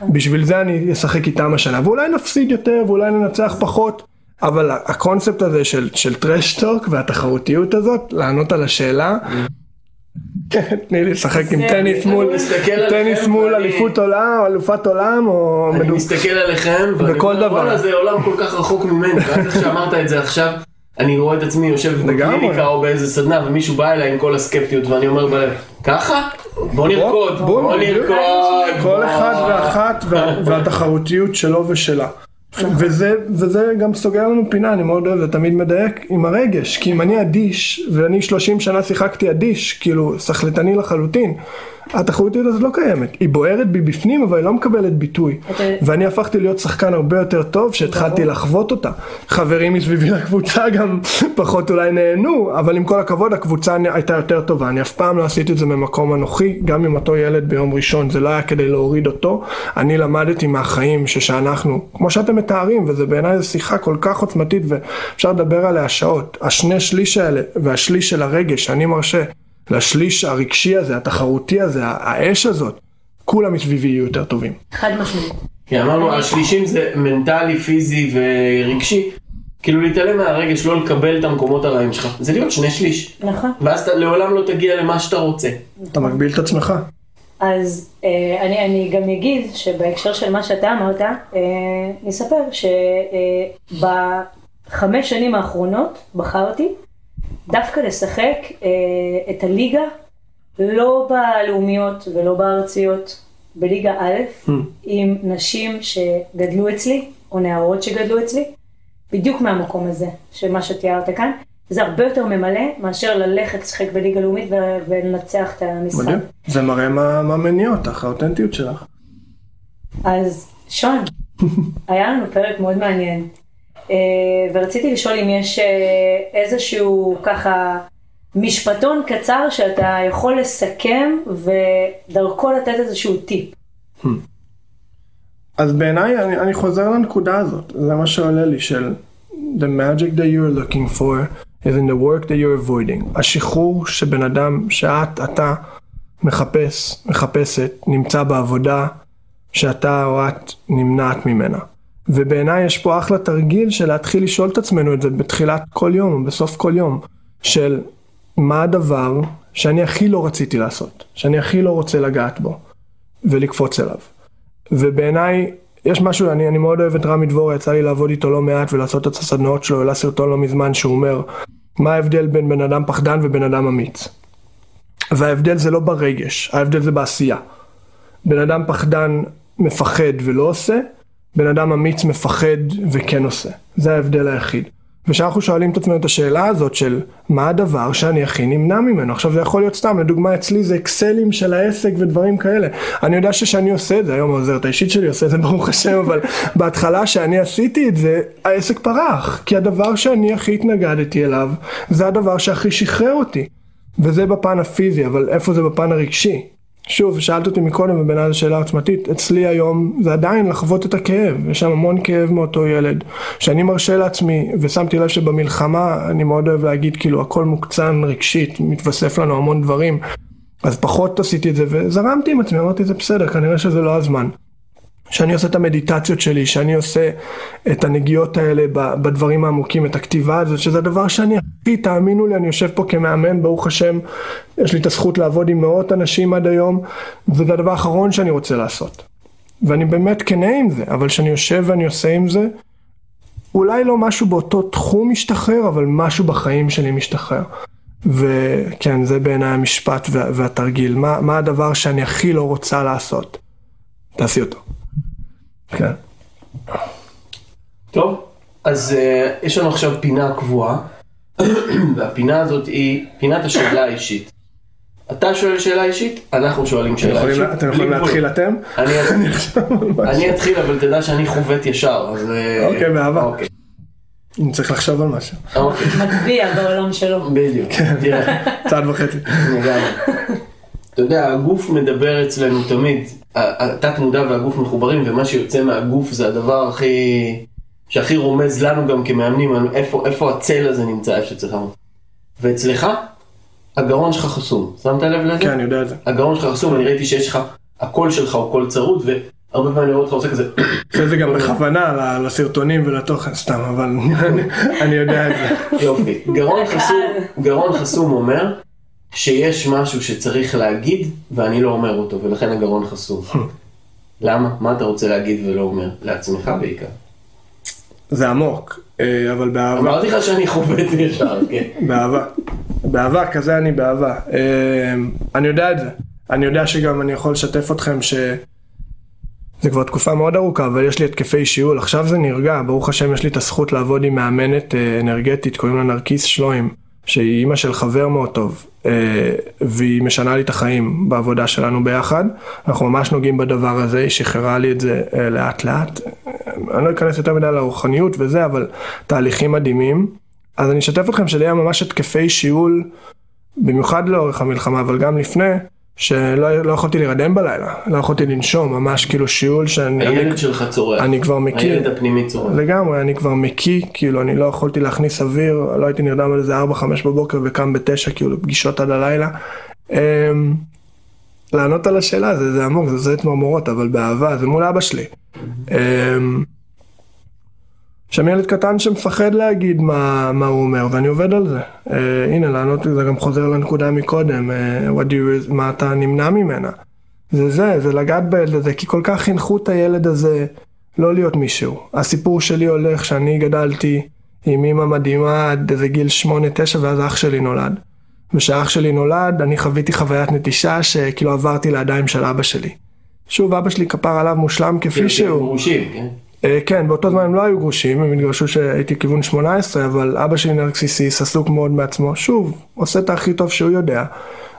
S2: בשביל זה אני אשחק איתם השנה, ואולי נפסיד יותר, ואולי ננצח פחות, אבל הקונספט הזה של, של טרשטוק והתחרותיות הזאת, לענות על השאלה, כן, תני לי לשחק עם טניס מול, טניס מול אליפות עולם, אלופת עולם, או...
S3: אני מסתכל עליכם, ואני אומר,
S2: דבר.
S3: וואלה זה עולם כל כך רחוק ממני, ואז איך שאמרת את זה עכשיו, אני רואה את עצמי יושב. בקליניקה או באיזה סדנה, ומישהו בא אליי עם כל הסקפטיות, ואני אומר בלב, ככה? בוא נרקוד,
S2: בוא,
S3: בוא
S2: בדיוק.
S3: נרקוד.
S2: כל
S3: בוא."
S2: אחד ואחת וה- והתחרותיות שלו ושלה. וזה, וזה גם סוגר לנו פינה, אני מאוד אוהב, זה תמיד מדייק עם הרגש, כי אם אני אדיש, ואני 30 שנה שיחקתי אדיש, כאילו סחלטני לחלוטין, התחרותיות הזאת לא קיימת. היא בוערת בי בפנים, אבל היא לא מקבלת ביטוי.
S1: אתה-
S2: ואני הפכתי להיות שחקן הרבה יותר טוב, שהתחלתי
S1: ברור.
S2: לחוות אותה. חברים מסביבי לקבוצה גם פחות אולי נהנו, אבל עם כל הכבוד, הקבוצה הייתה יותר טובה. אני אף פעם לא עשיתי את זה ממקום אנוכי, גם עם אותו ילד ביום ראשון, זה לא היה כדי להוריד אותו. אני למדתי מהחיים ששאנחנו, כמו שאתם מתארים, וזה בעיניי זו שיחה כל כך עוצמתית, ואפשר לדבר עליה שעות. השני שליש האלה, והשליש של הרגש שאני מרשה, לשליש הרגשי הזה, התחרותי הזה, האש הזאת, כולם מסביבי יהיו יותר טובים.
S1: חד משמעית.
S3: כי אמרנו, השלישים זה מנטלי, פיזי ורגשי. כאילו להתעלם מהרגש, לא לקבל את המקומות הרעים שלך. זה להיות שני שליש.
S1: נכון.
S3: ואז אתה לעולם לא תגיע למה שאתה רוצה.
S2: אתה מגביל את עצמך.
S1: אז אה, אני, אני גם אגיד שבהקשר של מה שאתה אמרת, אה, נספר שבחמש שנים האחרונות בחרתי דווקא לשחק אה, את הליגה, לא בלאומיות ולא בארציות, בליגה א', עם נשים שגדלו אצלי, או נערות שגדלו אצלי, בדיוק מהמקום הזה, של מה שתיארת כאן. זה הרבה יותר ממלא מאשר ללכת לשחק בליגה לאומית ולנצח את המשחק.
S2: מדהים. זה מראה מה, מה מניע אותך, האותנטיות שלך.
S1: אז שון, היה לנו פרק מאוד מעניין, ורציתי לשאול אם יש אה, איזשהו ככה משפטון קצר שאתה יכול לסכם ודרכו לתת איזשהו טיפ.
S2: אז בעיניי, אני, אני חוזר לנקודה הזאת, זה מה שעולה לי, של the magic that you're looking for is in the work that you're avoiding. השחרור שבן אדם, שאת, אתה, מחפש, מחפשת, נמצא בעבודה שאתה או את נמנעת ממנה. ובעיניי יש פה אחלה תרגיל של להתחיל לשאול את עצמנו את זה בתחילת כל יום, בסוף כל יום, של מה הדבר שאני הכי לא רציתי לעשות, שאני הכי לא רוצה לגעת בו, ולקפוץ אליו. ובעיניי יש משהו, אני, אני מאוד אוהב את רמי דבורה, יצא לי לעבוד איתו לא מעט ולעשות את הסדנאות שלו, העלה סרטון לא מזמן שהוא אומר מה ההבדל בין בן אדם פחדן ובן אדם אמיץ. וההבדל זה לא ברגש, ההבדל זה בעשייה. בן אדם פחדן מפחד ולא עושה, בן אדם אמיץ מפחד וכן עושה. זה ההבדל היחיד. וכשאנחנו שואלים את עצמנו את השאלה הזאת של מה הדבר שאני הכי נמנע ממנו, עכשיו זה יכול להיות סתם, לדוגמה אצלי זה אקסלים של העסק ודברים כאלה. אני יודע שכשאני עושה את זה, היום העוזרת האישית שלי עושה את זה ברוך השם, אבל בהתחלה שאני עשיתי את זה, העסק פרח. כי הדבר שאני הכי התנגדתי אליו, זה הדבר שהכי שחרר אותי. וזה בפן הפיזי, אבל איפה זה בפן הרגשי? שוב, שאלת אותי מקודם ובעיניי זו שאלה עוצמתית, אצלי היום זה עדיין לחוות את הכאב, יש שם המון כאב מאותו ילד, שאני מרשה לעצמי, ושמתי לב שבמלחמה, אני מאוד אוהב להגיד, כאילו הכל מוקצן רגשית, מתווסף לנו המון דברים, אז פחות עשיתי את זה, וזרמתי עם עצמי, אמרתי זה בסדר, כנראה שזה לא הזמן. שאני עושה את המדיטציות שלי, שאני עושה את הנגיעות האלה בדברים העמוקים, את הכתיבה הזאת, שזה הדבר שאני הכי, תאמינו לי, אני יושב פה כמאמן, ברוך השם, יש לי את הזכות לעבוד עם מאות אנשים עד היום, וזה הדבר האחרון שאני רוצה לעשות. ואני באמת כנה עם זה, אבל כשאני יושב ואני עושה עם זה, אולי לא משהו באותו תחום משתחרר, אבל משהו בחיים שלי משתחרר. וכן, זה בעיניי המשפט וה- והתרגיל. מה, מה הדבר שאני הכי לא רוצה לעשות? תעשי אותו. כן.
S3: טוב, אז uh, יש לנו עכשיו פינה קבועה, והפינה הזאת היא פינת השאלה האישית. אתה שואל שאלה אישית, אנחנו שואלים שאלה אישית.
S2: אתם יכולים. להתחיל אתם?
S3: אני אתחיל.
S2: ממש.
S3: אני אתחיל, אבל תדע שאני חובט ישר, אז... אה,
S2: אוקיי, באהבה.
S3: אוקיי,
S2: אני צריך לחשוב על משהו.
S3: אוקיי,
S1: מטביע בעולם שלו.
S3: בדיוק. תראה,
S2: צעד וחצי.
S3: לגמרי. אתה יודע, הגוף מדבר אצלנו תמיד, התת מודע והגוף מחוברים, ומה שיוצא מהגוף זה הדבר הכי... שהכי רומז לנו גם כמאמנים, איפה, איפה הצל הזה נמצא, איפה שצריך לעמוד. ואצלך, הגרון שלך חסום. שמת לב לזה?
S2: כן, אני יודע את זה.
S3: הגרון שלך חסום, אני ראיתי שיש לך, הקול שלך הוא קול צרוד, והרבה פעמים אני רואה אותך עושה כזה,
S2: עושה את זה גם בכוונה לסרטונים ולתוכן סתם, אבל אני יודע את זה.
S3: יופי. גרון חסום, גרון חסום אומר שיש משהו שצריך להגיד ואני לא אומר אותו, ולכן הגרון חסום. למה? מה אתה רוצה להגיד ולא אומר? לעצמך בעיקר.
S2: זה עמוק, אה, אבל באהבה.
S3: אמרתי לך שאני חובט ישר, כן.
S2: באהבה. באהבה, כזה אני באהבה. אה, אני יודע את זה. אני יודע שגם אני יכול לשתף אתכם ש... זה כבר תקופה מאוד ארוכה, אבל יש לי התקפי שיעול. עכשיו זה נרגע, ברוך השם יש לי את הזכות לעבוד עם מאמנת אה, אנרגטית, קוראים לה נרקיס שלוים, שהיא אימא של חבר מאוד טוב. אה, והיא משנה לי את החיים בעבודה שלנו ביחד. אנחנו ממש נוגעים בדבר הזה, היא שחררה לי את זה אה, לאט לאט. אה, אני לא אכנס יותר מדי לרוחניות וזה, אבל תהליכים מדהימים. אז אני אשתף אתכם שלי היה ממש התקפי שיעול, במיוחד לאורך המלחמה, אבל גם לפני, שלא לא יכולתי להירדם בלילה, לא יכולתי לנשום, ממש כאילו שיעול שאני...
S3: הילד
S2: אני,
S3: שלך צורח.
S2: אני כבר מכיר.
S3: הילד הפנימי צורח.
S2: לגמרי, אני כבר מקיא, כאילו אני לא יכולתי להכניס אוויר, לא הייתי נרדם על איזה 4-5 בבוקר וקם ב-9, כאילו פגישות עד הלילה. אמ, לענות על השאלה זה, זה עמוק, זה עושה צמרמורות, אבל באהבה, זה מול אבא שלי. אמ, שם ילד קטן שמפחד להגיד מה, מה הוא אומר, ואני עובד על זה. Uh, הנה, לענות, זה גם חוזר לנקודה מקודם, uh, what do you, מה אתה נמנע ממנה. זה זה, זה לגעת בילד הזה, כי כל כך חינכו את הילד הזה לא להיות מישהו. הסיפור שלי הולך שאני גדלתי עם אימא מדהימה עד איזה גיל 8-9 ואז אח שלי נולד. וכשאח שלי נולד, אני חוויתי חוויית נטישה שכאילו עברתי לידיים של אבא שלי. שוב, אבא שלי כפר עליו מושלם כפי שהוא.
S3: גרושים, כן.
S2: אה, כן, באותו זמן הם לא היו גרושים, הם התגרשו שהייתי כיוון 18, אבל אבא שלי נרקסיסיס, עסוק מאוד מעצמו. שוב, עושה את הכי טוב שהוא יודע.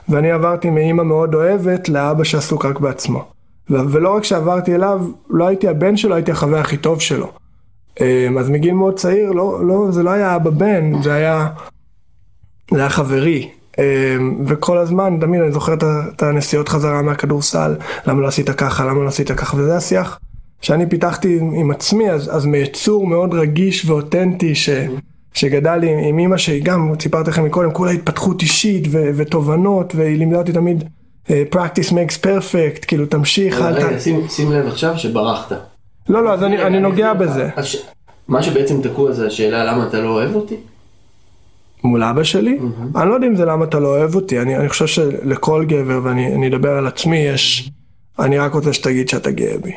S2: ואני עברתי מאימא מאוד אוהבת לאבא שעסוק רק בעצמו. ולא רק שעברתי אליו, לא הייתי הבן שלו, הייתי החבר הכי טוב שלו. אה, אז מגיל מאוד צעיר, לא, לא, זה לא היה אבא בן, זה היה, זה היה חברי. אה, וכל הזמן, תמיד אני זוכר את הנסיעות חזרה מהכדורסל, למה לא עשית ככה, למה לא עשית ככה, וזה השיח שאני פיתחתי עם, עצמי, אז, אז מיצור מאוד רגיש ואותנטי ש, שגדל עם, עם אימא שהיא גם, סיפרתי לכם מקודם, כולה התפתחות אישית ו, ותובנות, והיא לימדה אותי תמיד אה, practice makes perfect, כאילו תמשיך, אל
S3: רגע,
S2: ת...
S3: שים- שים לב עכשיו שברחת.
S2: לא, לא, אז אני, אני נוגע בזה.
S3: ש- מה שבעצם תקוע זה השאלה למה אתה לא אוהב אותי?
S2: מול אבא שלי? אני לא יודע אם זה למה אתה לא אוהב אותי, אני, אני חושב שלכל גבר, ואני אני אדבר על עצמי, יש... אני רק רוצה שתגיד שאתה גאה בי.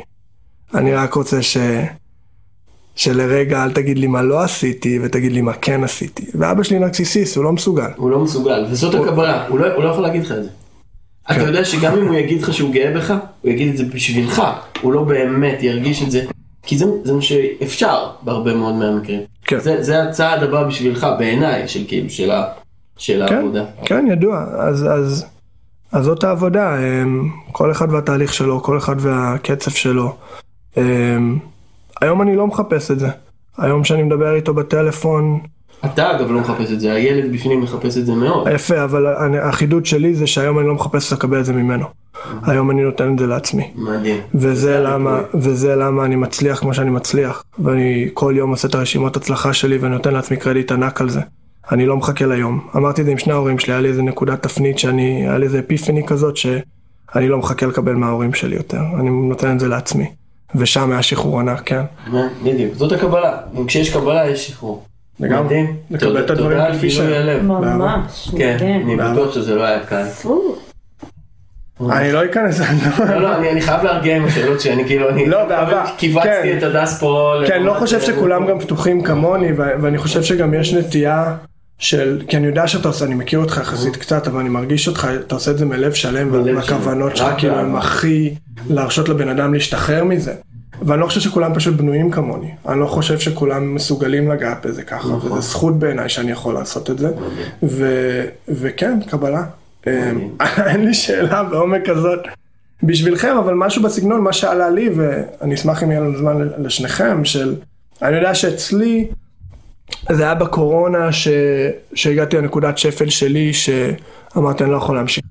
S2: אני רק רוצה ש... שלרגע אל תגיד לי מה לא עשיתי, ותגיד לי מה כן עשיתי. ואבא שלי נרקסיסיסט, הוא לא מסוגל.
S3: הוא לא מסוגל, וזאת הקבלה, הוא לא הוא לא יכול להגיד לך את זה. אתה
S2: כן.
S3: יודע שגם אם הוא יגיד לך שהוא גאה בך, הוא יגיד את זה בשבילך, הוא לא באמת ירגיש את זה, כי זה זה מה שאפשר בהרבה מאוד מהמקרים.
S2: כן.
S3: זה זה הצעד הבא בשבילך בעיניי, של כאילו, של ה- של
S2: כן,
S3: העבודה.
S2: כן, ידוע. אז, אז, אז זאת העבודה, אמ, כל אחד והתהליך שלו, כל אחד והקצב שלו. אמ, היום אני לא מחפש את זה. היום שאני מדבר איתו בטלפון,
S3: אתה אגב לא מחפש את זה, הילד בפנים מחפש את זה מאוד.
S2: יפה, אבל החידוד שלי זה שהיום אני לא מחפש לקבל את זה ממנו. היום אני נותן את זה לעצמי.
S3: מדהים.
S2: וזה למה, וזה למה אני מצליח כמו שאני מצליח. ואני כל יום עושה את הרשימות הצלחה שלי ואני נותן לעצמי קרדיט ענק על זה. אני לא מחכה ליום. אמרתי את זה עם שני ההורים שלי, היה לי איזה נקודת תפנית שאני, היה לי איזה אפיפני כזאת שאני לא מחכה לקבל מההורים שלי יותר. אני נותן את זה לעצמי. ושם היה שחרור ענק, כן.
S3: בדיוק, זאת הקבלה. אם כשיש קבלה יש שחרור.
S2: לגמרי. לקבל את הדברים כפי.
S3: הלב.
S1: ממש,
S3: כן. אני בטוח שזה לא היה קל.
S2: אני לא אכנס, אני לא...
S3: לא, לא, אני חייב להרגיע עם השאלות שאני כאילו, אני
S2: לא, באהבה.
S3: כיווצתי
S2: כן.
S3: את הדס פה.
S2: כן, לא חושב שכולם גם פתוחים כמוני, ואני חושב שגם יש נטייה של, כי אני יודע שאתה עושה, אני מכיר אותך יחסית קצת, אבל אני מרגיש אותך, אתה עושה את זה מלב שלם,
S3: מלב
S2: והכוונות
S3: שלם.
S2: שלך כאילו. הם הכי להרשות לבן אדם להשתחרר מזה. ואני לא חושב שכולם פשוט בנויים כמוני, אני לא חושב שכולם מסוגלים לגעת בזה ככה,
S3: נכון.
S2: וזו זכות בעיניי שאני יכול לעשות את זה, ו- וכן, קבלה. אמ, אין לי שאלה בעומק כזאת בשבילכם, אבל משהו בסגנון, מה שעלה לי, ואני אשמח אם יהיה לנו זמן לשניכם, של, אני יודע שאצלי, זה היה בקורונה, ש... שהגעתי לנקודת שפל שלי, שאמרתי אני לא יכול להמשיך.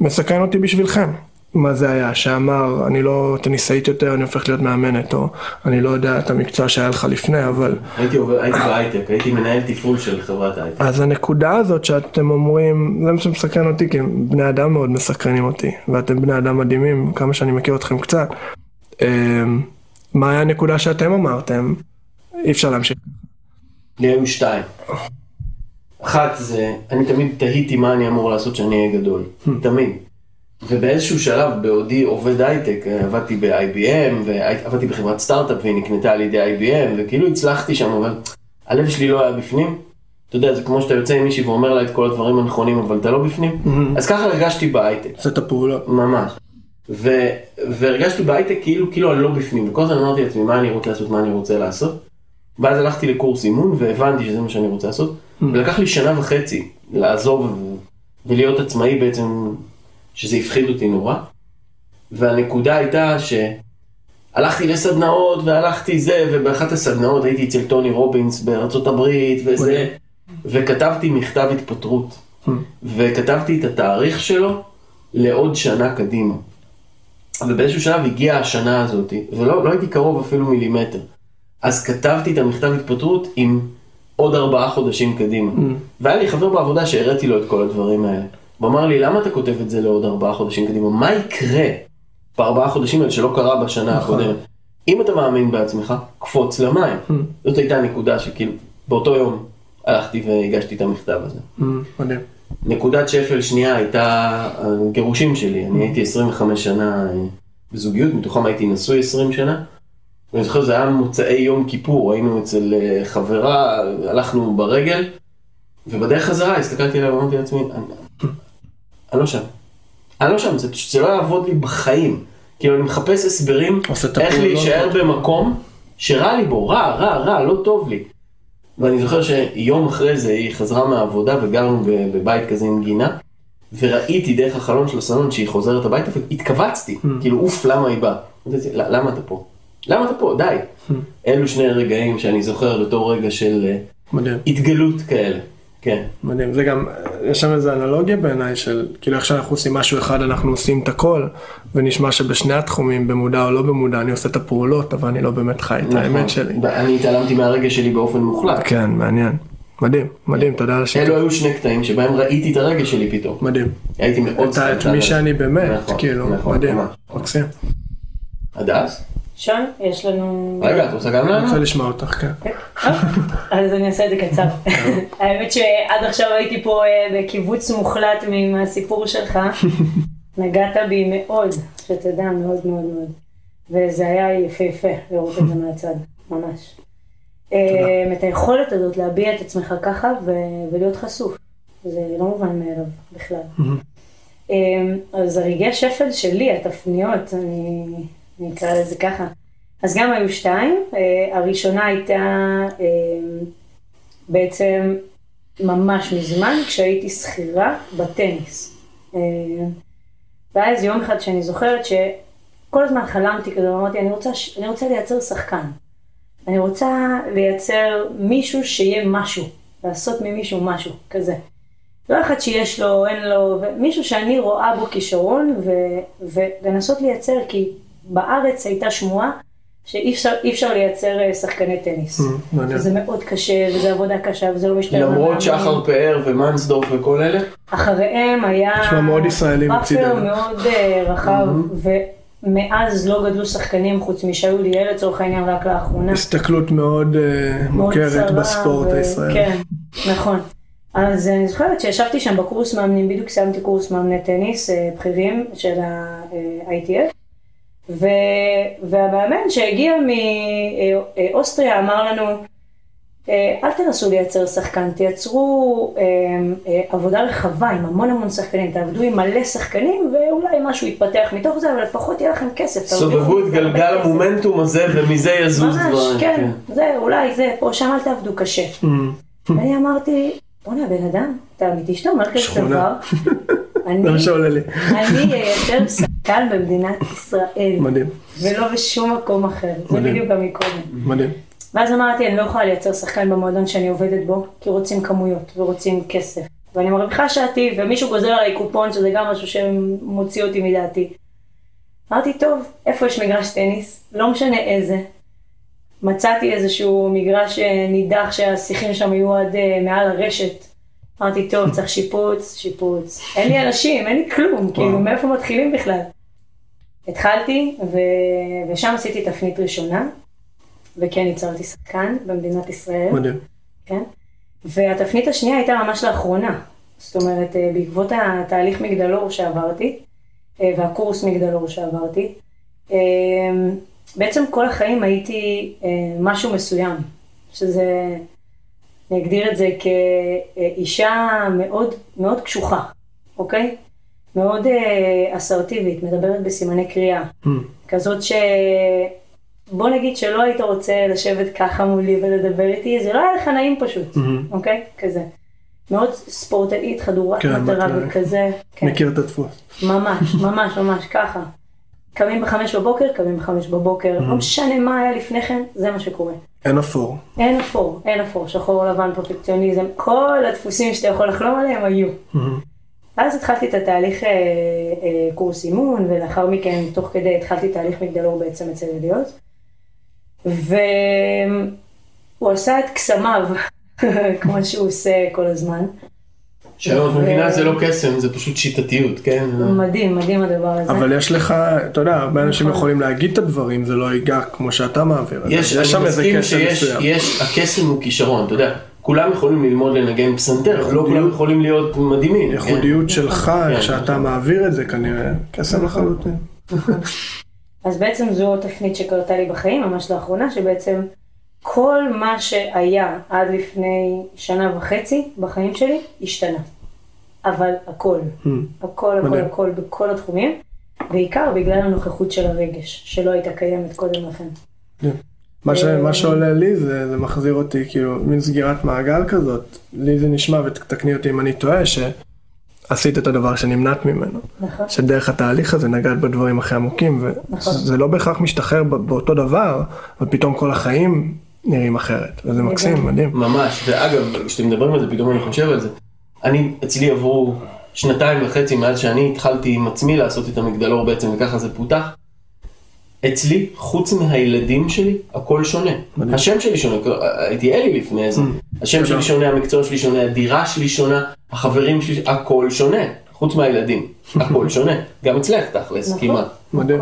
S2: מסכן אותי בשבילכם. מה זה היה? שאמר, אני לא טניסאית יותר, אני הופך להיות מאמנת, או אני לא יודע את המקצוע שהיה לך לפני, אבל...
S3: הייתי עובד- הייתי בהייטק, הייתי מנהל תפעול של חברת הייטק.
S2: אז הנקודה הזאת שאתם אומרים, זה מה שמסקרן אותי, כי בני אדם מאוד מסקרנים אותי, ואתם בני אדם מדהימים, כמה שאני מכיר אתכם קצת. אמ, מה היה הנקודה שאתם אמרתם? אי אפשר להמשיך.
S3: לי היו שתיים. אחת זה, אני תמיד תהיתי מה אני אמור לעשות שאני אהיה גדול. תמיד. ובאיזשהו שלב, בעודי עובד הייטק, עבדתי ב-IBM, ועבדתי בחברת סטארט-אפ והיא נקנתה על ידי IBM, וכאילו הצלחתי שם, אבל הלב שלי לא היה בפנים. אתה יודע, זה כמו שאתה יוצא עם מישהי ואומר לה את כל הדברים הנכונים, אבל אתה לא בפנים. אז ככה הרגשתי בהייטק.
S2: עושה את הפעולות.
S3: ממש. ו, והרגשתי בהייטק כאילו, כאילו אני לא בפנים, וכל הזמן אמרתי לעצמי מה אני רוצה לעשות, מה אני רוצה לעשות. ואז הלכתי לקורס אימון והבנתי שזה מה שאני רוצה לעשות, ולקח לי שנה וחצי לעזוב ולהיות עצמאי בעצם, שזה הפחיד אותי נורא. והנקודה הייתה שהלכתי לסדנאות והלכתי זה, ובאחת הסדנאות הייתי אצל טוני רובינס בארצות הברית וזה, וכתבתי מכתב התפטרות. וכתבתי את התאריך שלו לעוד שנה קדימה. ובאיזשהו שלב הגיעה השנה הזאת, ולא לא הייתי קרוב אפילו מילימטר. אז כתבתי את המכתב התפטרות עם עוד ארבעה חודשים קדימה.
S2: Mm.
S3: והיה לי חבר בעבודה שהראיתי לו את כל הדברים האלה. הוא אמר לי, למה אתה כותב את זה לעוד ארבעה חודשים קדימה? מה יקרה בארבעה חודשים האלה שלא קרה בשנה
S2: נכון.
S3: הקודמת? אם אתה מאמין בעצמך, קפוץ למים.
S2: Mm.
S3: זאת הייתה הנקודה שכאילו, באותו יום הלכתי והגשתי את המכתב הזה.
S2: Mm, מדהים.
S3: נקודת שפל שנייה הייתה הגירושים שלי. אני הייתי 25 שנה אה, בזוגיות, מתוכם הייתי נשוי 20 שנה. ואני זוכר זה היה מוצאי יום כיפור, היינו אצל אה, חברה, הלכנו ברגל, ובדרך חזרה הסתכלתי עליה ואמרתי לעצמי, אני, אני לא שם. אני לא שם, זה פשוט, זה לא יעבוד לי בחיים. כאילו אני מחפש הסברים איך. להישאר במקום שרע לי בו, רע, רע, רע, לא טוב לי. ואני זוכר שיום אחרי זה היא חזרה מהעבודה וגרנו בבית כזה עם גינה, וראיתי דרך החלון של הסלון שהיא חוזרת הביתה והתכווצתי, כאילו אוף למה היא באה. אמרתי, "ל- למה אתה פה? למה אתה פה? די. אלו שני רגעים שאני זוכר בתור רגע של אה,
S2: מדהים.
S3: התגלות כאלה. כן.
S2: מדהים, זה גם, יש שם איזה אנלוגיה בעיניי של, כאילו איך שאנחנו עושים משהו אחד אנחנו עושים את הכל, ונשמע שבשני התחומים, במודע או לא במודע, אני עושה את הפעולות, אבל אני לא באמת חי את
S3: נכון.
S2: האמת שלי.
S3: אני התעלמתי מהרגע שלי באופן מוחלט.
S2: כן, מעניין. מדהים, מדהים, תודה על השיתוף.
S3: אלו היו שני קטעים שבהם ראיתי את הרגע שלי פתאום.
S2: מדהים.
S3: הייתי מאוד
S2: את ה- את. מי שאני באמת,
S3: נכון,
S2: כאילו,
S3: נכון,
S2: מדהים. מקסים.
S3: הדס?
S1: שון, יש לנו...
S3: רגע, את רוצה גם
S2: אני
S3: לענות?
S2: רוצה לשמוע אותך, כן.
S1: אז אני אעשה את זה קצר. האמת שעד עכשיו הייתי פה אה, בקיבוץ מוחלט מהסיפור שלך. נגעת בי מאוד, שתדע, מאוד מאוד מאוד. וזה היה יפהפה לראות את זה מהצד, ממש. אה, את היכולת הזאת להביע את עצמך ככה ולהיות חשוף. זה לא מובן מאליו בכלל. אה, אז הרגעי השפל שלי, התפניות, אני אני אקרא לזה ככה. אז גם היו שתיים, אה, הראשונה הייתה אה, בעצם ממש מזמן, כשהייתי שכירה בטניס. אה, איזה יום אחד שאני זוכרת שכל הזמן חלמתי כזה, ואמרתי, אני רוצה, אני רוצה לייצר שחקן. אני רוצה לייצר מישהו שיהיה משהו, לעשות ממישהו משהו כזה. לא אחד שיש לו, אין לו, מישהו שאני רואה בו כישרון ולנסות לייצר, כי בארץ הייתה שמועה שאי אפשר, אפשר לייצר אה, שחקני טניס.
S2: Mm, מעניין.
S1: זה מאוד קשה, וזה עבודה קשה, וזה לא משתלם.
S3: למרות. שחר פאר ומנסדורף וכל אלה?
S1: אחריהם היה...
S2: נשמע מאוד ישראלי מצידנו.
S1: מאוד אה, רחב, ומאז לא גדלו שחקנים חוץ משאול ליאל לצורך העניין רק לאחרונה.
S2: הסתכלות מאוד אה, מוכרת בספורט הישראלי.
S1: כן, נכון. אז אני זוכרת שישבתי שם בקורס מאמנים, בדיוק סיימתי קורס מאמני טניס בכירים של ה-ITF, ו- והמאמן שהגיע מאוסטריה אמר לנו, אה, אל תנסו לייצר שחקן, תייצרו אה, אה, עבודה רחבה עם המון המון שחקנים, תעבדו עם מלא שחקנים ואולי משהו יתפתח מתוך זה, אבל לפחות יהיה לכם כסף.
S3: סובבו את גלגל
S1: כסף."
S3: המומנטום הזה ומזה יזוז
S1: ממש,
S3: דברים.
S1: כן, זה, אולי זה, פה שם אל תעבדו קשה.
S2: Mm,
S1: ואני אמרתי, בוא'נה, בן אדם, אתה אמיתי שאתה אומר כזה. דבר?
S2: לי.
S1: אני אייצר שחקן במדינת ישראל,
S2: מדהים,
S1: ולא בשום מקום אחר. זה
S2: מדהים.
S1: בדיוק גם מקודם.
S2: מדהים.
S1: ואז אמרתי, אני לא יכולה לייצר שחקן במועדון שאני עובדת בו, כי רוצים כמויות ורוצים כסף. ואני מרוויחה שעתי, ומישהו גוזר עליי קופון, שזה גם משהו שמוציא אותי מדעתי. אמרתי, טוב, איפה יש מגרש טניס? לא משנה איזה. מצאתי איזשהו מגרש אה, נידח שהשיחים שם יהיו עד אה, מעל הרשת. אמרתי, טוב, צריך שיפוץ, שיפוץ. אין לי אנשים, אין לי כלום, כאילו, מאיפה מתחילים בכלל? התחלתי, ו... ושם עשיתי תפנית ראשונה, וכן ייצרתי שחקן במדינת ישראל,
S2: מדהים.
S1: כן? והתפנית השנייה הייתה ממש לאחרונה. זאת אומרת, אה, בעקבות התהליך מגדלור שעברתי, אה, והקורס מגדלור שעברתי, אה, בעצם כל החיים הייתי משהו מסוים, שזה, אני אגדיר את זה כאישה מאוד, מאוד קשוחה, אוקיי? מאוד אה, אסרטיבית, מדברת בסימני קריאה.
S2: Mm,
S1: כזאת ש... בוא נגיד שלא היית רוצה לשבת ככה מולי ולדבר איתי, זה לא היה לך נעים פשוט,
S2: Mhm.
S1: אוקיי? כזה. מאוד ספורטאית, חדורת
S2: כן,
S1: מטרה. וכזה. כן.
S2: מכיר את הדפוס.
S1: ממש, ממש, ממש, ככה. קמים בחמש בבוקר, קמים בחמש בבוקר,
S2: Mm-hmm.
S1: לא משנה מה היה לפני כן, זה מה שקורה.
S2: אין אפור.
S1: אין אפור, אין אפור, שחור לבן, פרפקציוניזם, כל הדפוסים שאתה יכול לחלום עליהם היו. אז התחלתי את התהליך אה, אה, קורס אימון, ולאחר מכן, תוך כדי, התחלתי תהליך מגדלור בעצם אצל ידיעות. והוא עשה את קסמיו, כמו שהוא עושה כל הזמן.
S3: שהיום את מבינה זה לא קסם, זה פשוט שיטתיות, כן?
S1: מדהים, מדהים הדבר הזה.
S2: אבל יש לך, אתה יודע, הרבה אנשים
S1: נכון.
S2: יכולים להגיד את הדברים, זה לא ייגע כמו שאתה מעביר.
S3: יש, אני
S2: איזה
S3: מסכים
S2: קסם
S3: שיש, הקסם הוא כישרון, אתה יודע, כולם יכולים ללמוד לנגן פסנתר, אבל לא. כולם יכולים להיות מדהימים. כן?
S2: ייחודיות שלך, איך
S3: כן,
S2: שאתה
S3: נכון.
S2: מעביר את זה כנראה, קסם לחלוטין.
S1: אז בעצם זו תפנית שקרתה לי בחיים, ממש לאחרונה, שבעצם כל מה שהיה עד לפני שנה וחצי בחיים שלי, השתנה. אבל הכל, הכל, הכל,
S2: מדהים.
S1: הכל, בכל התחומים, בעיקר בגלל הנוכחות של הרגש, שלא הייתה קיימת קודם לכן.
S2: מה, ש,
S1: אה,
S2: מה שעולה לי זה, זה מחזיר אותי כאילו מין סגירת מעגל כזאת, לי זה נשמע ותקני אותי אם אני טועה שעשית את הדבר שנמנעת ממנו,
S1: נכון?
S2: שדרך התהליך הזה נגעת בדברים הכי עמוקים
S1: נכון.
S2: וזה לא בהכרח משתחרר ב- באותו דבר, ופתאום כל החיים נראים אחרת, וזה מקסים. מדהים.
S3: ממש, ואגב, כשאתם מדברים על זה, פתאום אני חושב על זה. אני, אצלי עברו שנתיים וחצי מאז שאני התחלתי עם עצמי לעשות את המגדלור בעצם, וככה זה פותח. אצלי, חוץ מהילדים שלי, הכל שונה.
S2: מדהים.
S3: השם שלי שונה, הייתי אלי לפני זה. השם
S2: תודה.
S3: שלי שונה, המקצוע שלי שונה, הדירה שלי שונה, החברים שלי, הכל שונה. חוץ מהילדים, הכל שונה. גם אצלך תכלס,
S1: נכון?
S3: כמעט.
S2: מדהים.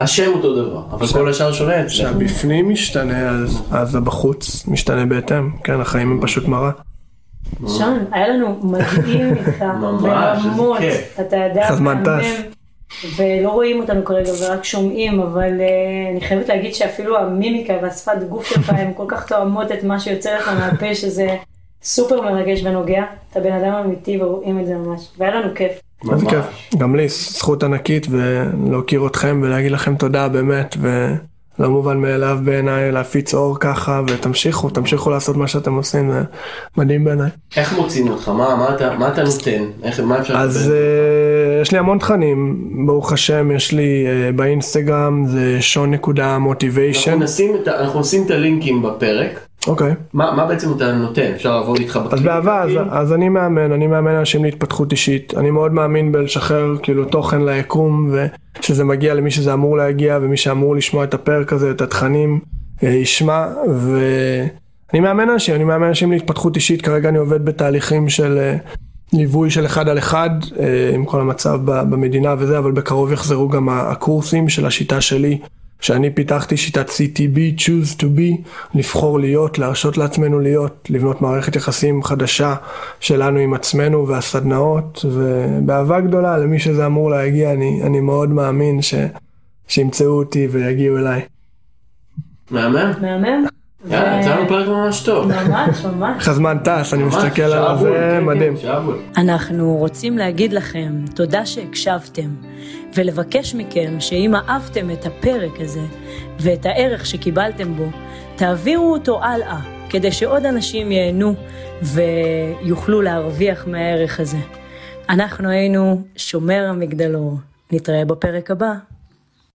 S3: השם אותו דבר, אבל כל השאר שונה אצלך.
S2: כשהבפנים משתנה אז, אז הבחוץ משתנה בהתאם, כן החיים הם פשוט מראה.
S1: שון, היה לנו מדהים איתך,
S3: ממש, איזה
S1: ברמות,
S3: כיף.
S1: אתה יודע,
S2: הזמן
S1: מהמם,
S2: טס.
S1: ולא רואים אותנו כרגע ורק שומעים, אבל uh, אני חייבת להגיד שאפילו המימיקה והשפת גוף שלך הן כל כך תואמות את מה שיוצא לך מהפה, שזה סופר מרגש ונוגע. אתה בן אדם אמיתי ורואים את זה ממש, והיה לנו כיף.
S2: איזה
S3: ממש.
S2: כיף. גם לי זכות ענקית ולהוקיר אתכם ולהגיד לכם תודה באמת ולא מובן מאליו בעיניי להפיץ אור ככה ותמשיכו, תמשיכו לעשות מה שאתם עושים, זה מדהים בעיניי.
S3: איך מוצאים אותך? מה, מה, אתה, מה אתה נותן? איך, מה אפשר
S2: אז? אה, יש לי המון תכנים, ברוך השם יש לי אה, באינסטגרם זה שון נקודה מוטיביישן,
S3: אנחנו נשים את הלינקים בפרק.
S2: אוקיי.
S3: מה, מה בעצם אתה נותן? אפשר לעבוד איתך
S2: אז
S3: בקליניקה?
S2: באהבה, אז? אז אני מאמן, אני מאמן אנשים להתפתחות אישית. אני מאוד מאמין בלשחרר כאילו תוכן ליקום, ושזה מגיע למי שזה אמור להגיע, ומי שאמור לשמוע את הפרק הזה, את התכנים, אה, ישמע. ואני מאמן אנשים, אני מאמן אנשים להתפתחות אישית, כרגע אני עובד בתהליכים של אה, ליווי של אחד על אחד, אה, עם כל המצב במדינה וזה, אבל בקרוב יחזרו גם הקורסים של השיטה שלי. שאני פיתחתי שיטת CTB, choose to be, לבחור להיות, להרשות לעצמנו להיות, לבנות מערכת יחסים חדשה שלנו עם עצמנו והסדנאות, ובאהבה גדולה למי שזה אמור להגיע, אני, אני מאוד מאמין ש, שימצאו אותי ויגיעו אליי.
S3: מהמם?
S1: מהמם.
S3: יאללה, יצא לנו פרק ממש טוב.
S1: ממש, ממש.
S2: איך הזמן טס, אני מסתכל על זה,
S3: כן,
S2: מדהים.
S1: אנחנו רוצים להגיד לכם תודה שהקשבתם, ולבקש מכם שאם אהבתם את הפרק הזה ואת הערך שקיבלתם בו, תעבירו אותו הלאה, כדי שעוד אנשים ייהנו ויוכלו להרוויח מהערך הזה. אנחנו היינו שומר המגדלור. נתראה בפרק הבא.